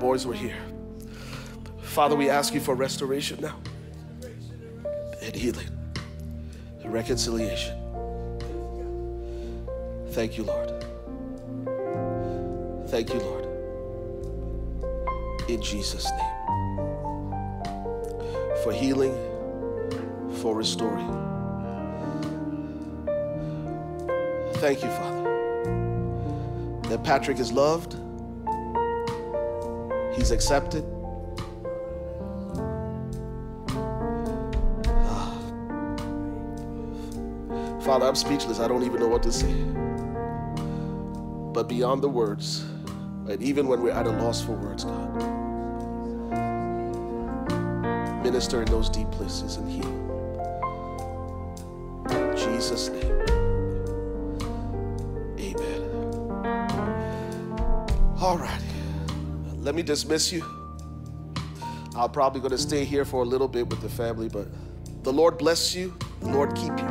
Boys were here. Father, we ask you for restoration now and healing and reconciliation. Thank you, Lord. Thank you, Lord. In Jesus' name. For healing, for restoring. Thank you, Father. That Patrick is loved, he's accepted. Ah. Father, I'm speechless. I don't even know what to say but beyond the words, and even when we're at a loss for words, God, minister in those deep places and heal. In Jesus' name. Me dismiss you. I'm probably going to stay here for a little bit with the family, but the Lord bless you. The Lord keep you.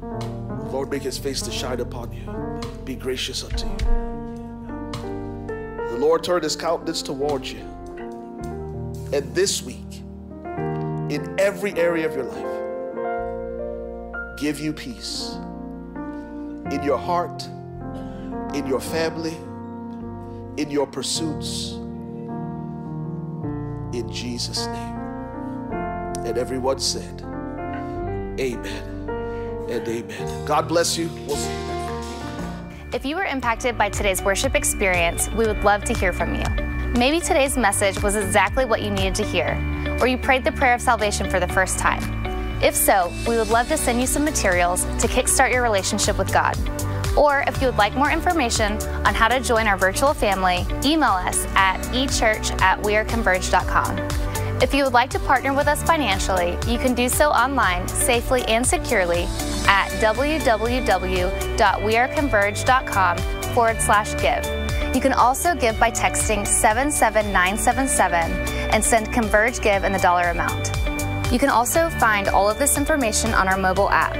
The Lord make his face to shine upon you. Be gracious unto you. The Lord turn his countenance towards you. And this week, in every area of your life, give you peace in your heart, in your family, in your pursuits. In Jesus' name. And everyone said, Amen and amen. God bless you. We'll see you. If you were impacted by today's worship experience, we would love to hear from you. Maybe today's message was exactly what you needed to hear, or you prayed the prayer of salvation for the first time. If so, we would love to send you some materials to kickstart your relationship with God. Or if you would like more information on how to join our virtual family, email us at echurch at weareconverge.com. If you would like to partner with us financially, you can do so online safely and securely at www.weareconverge.com forward slash give. You can also give by texting 77977 and send Converge Give in the dollar amount. You can also find all of this information on our mobile app.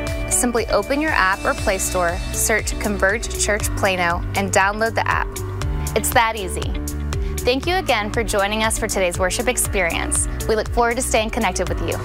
Simply open your app or Play Store, search Converge Church Plano, and download the app. It's that easy. Thank you again for joining us for today's worship experience. We look forward to staying connected with you.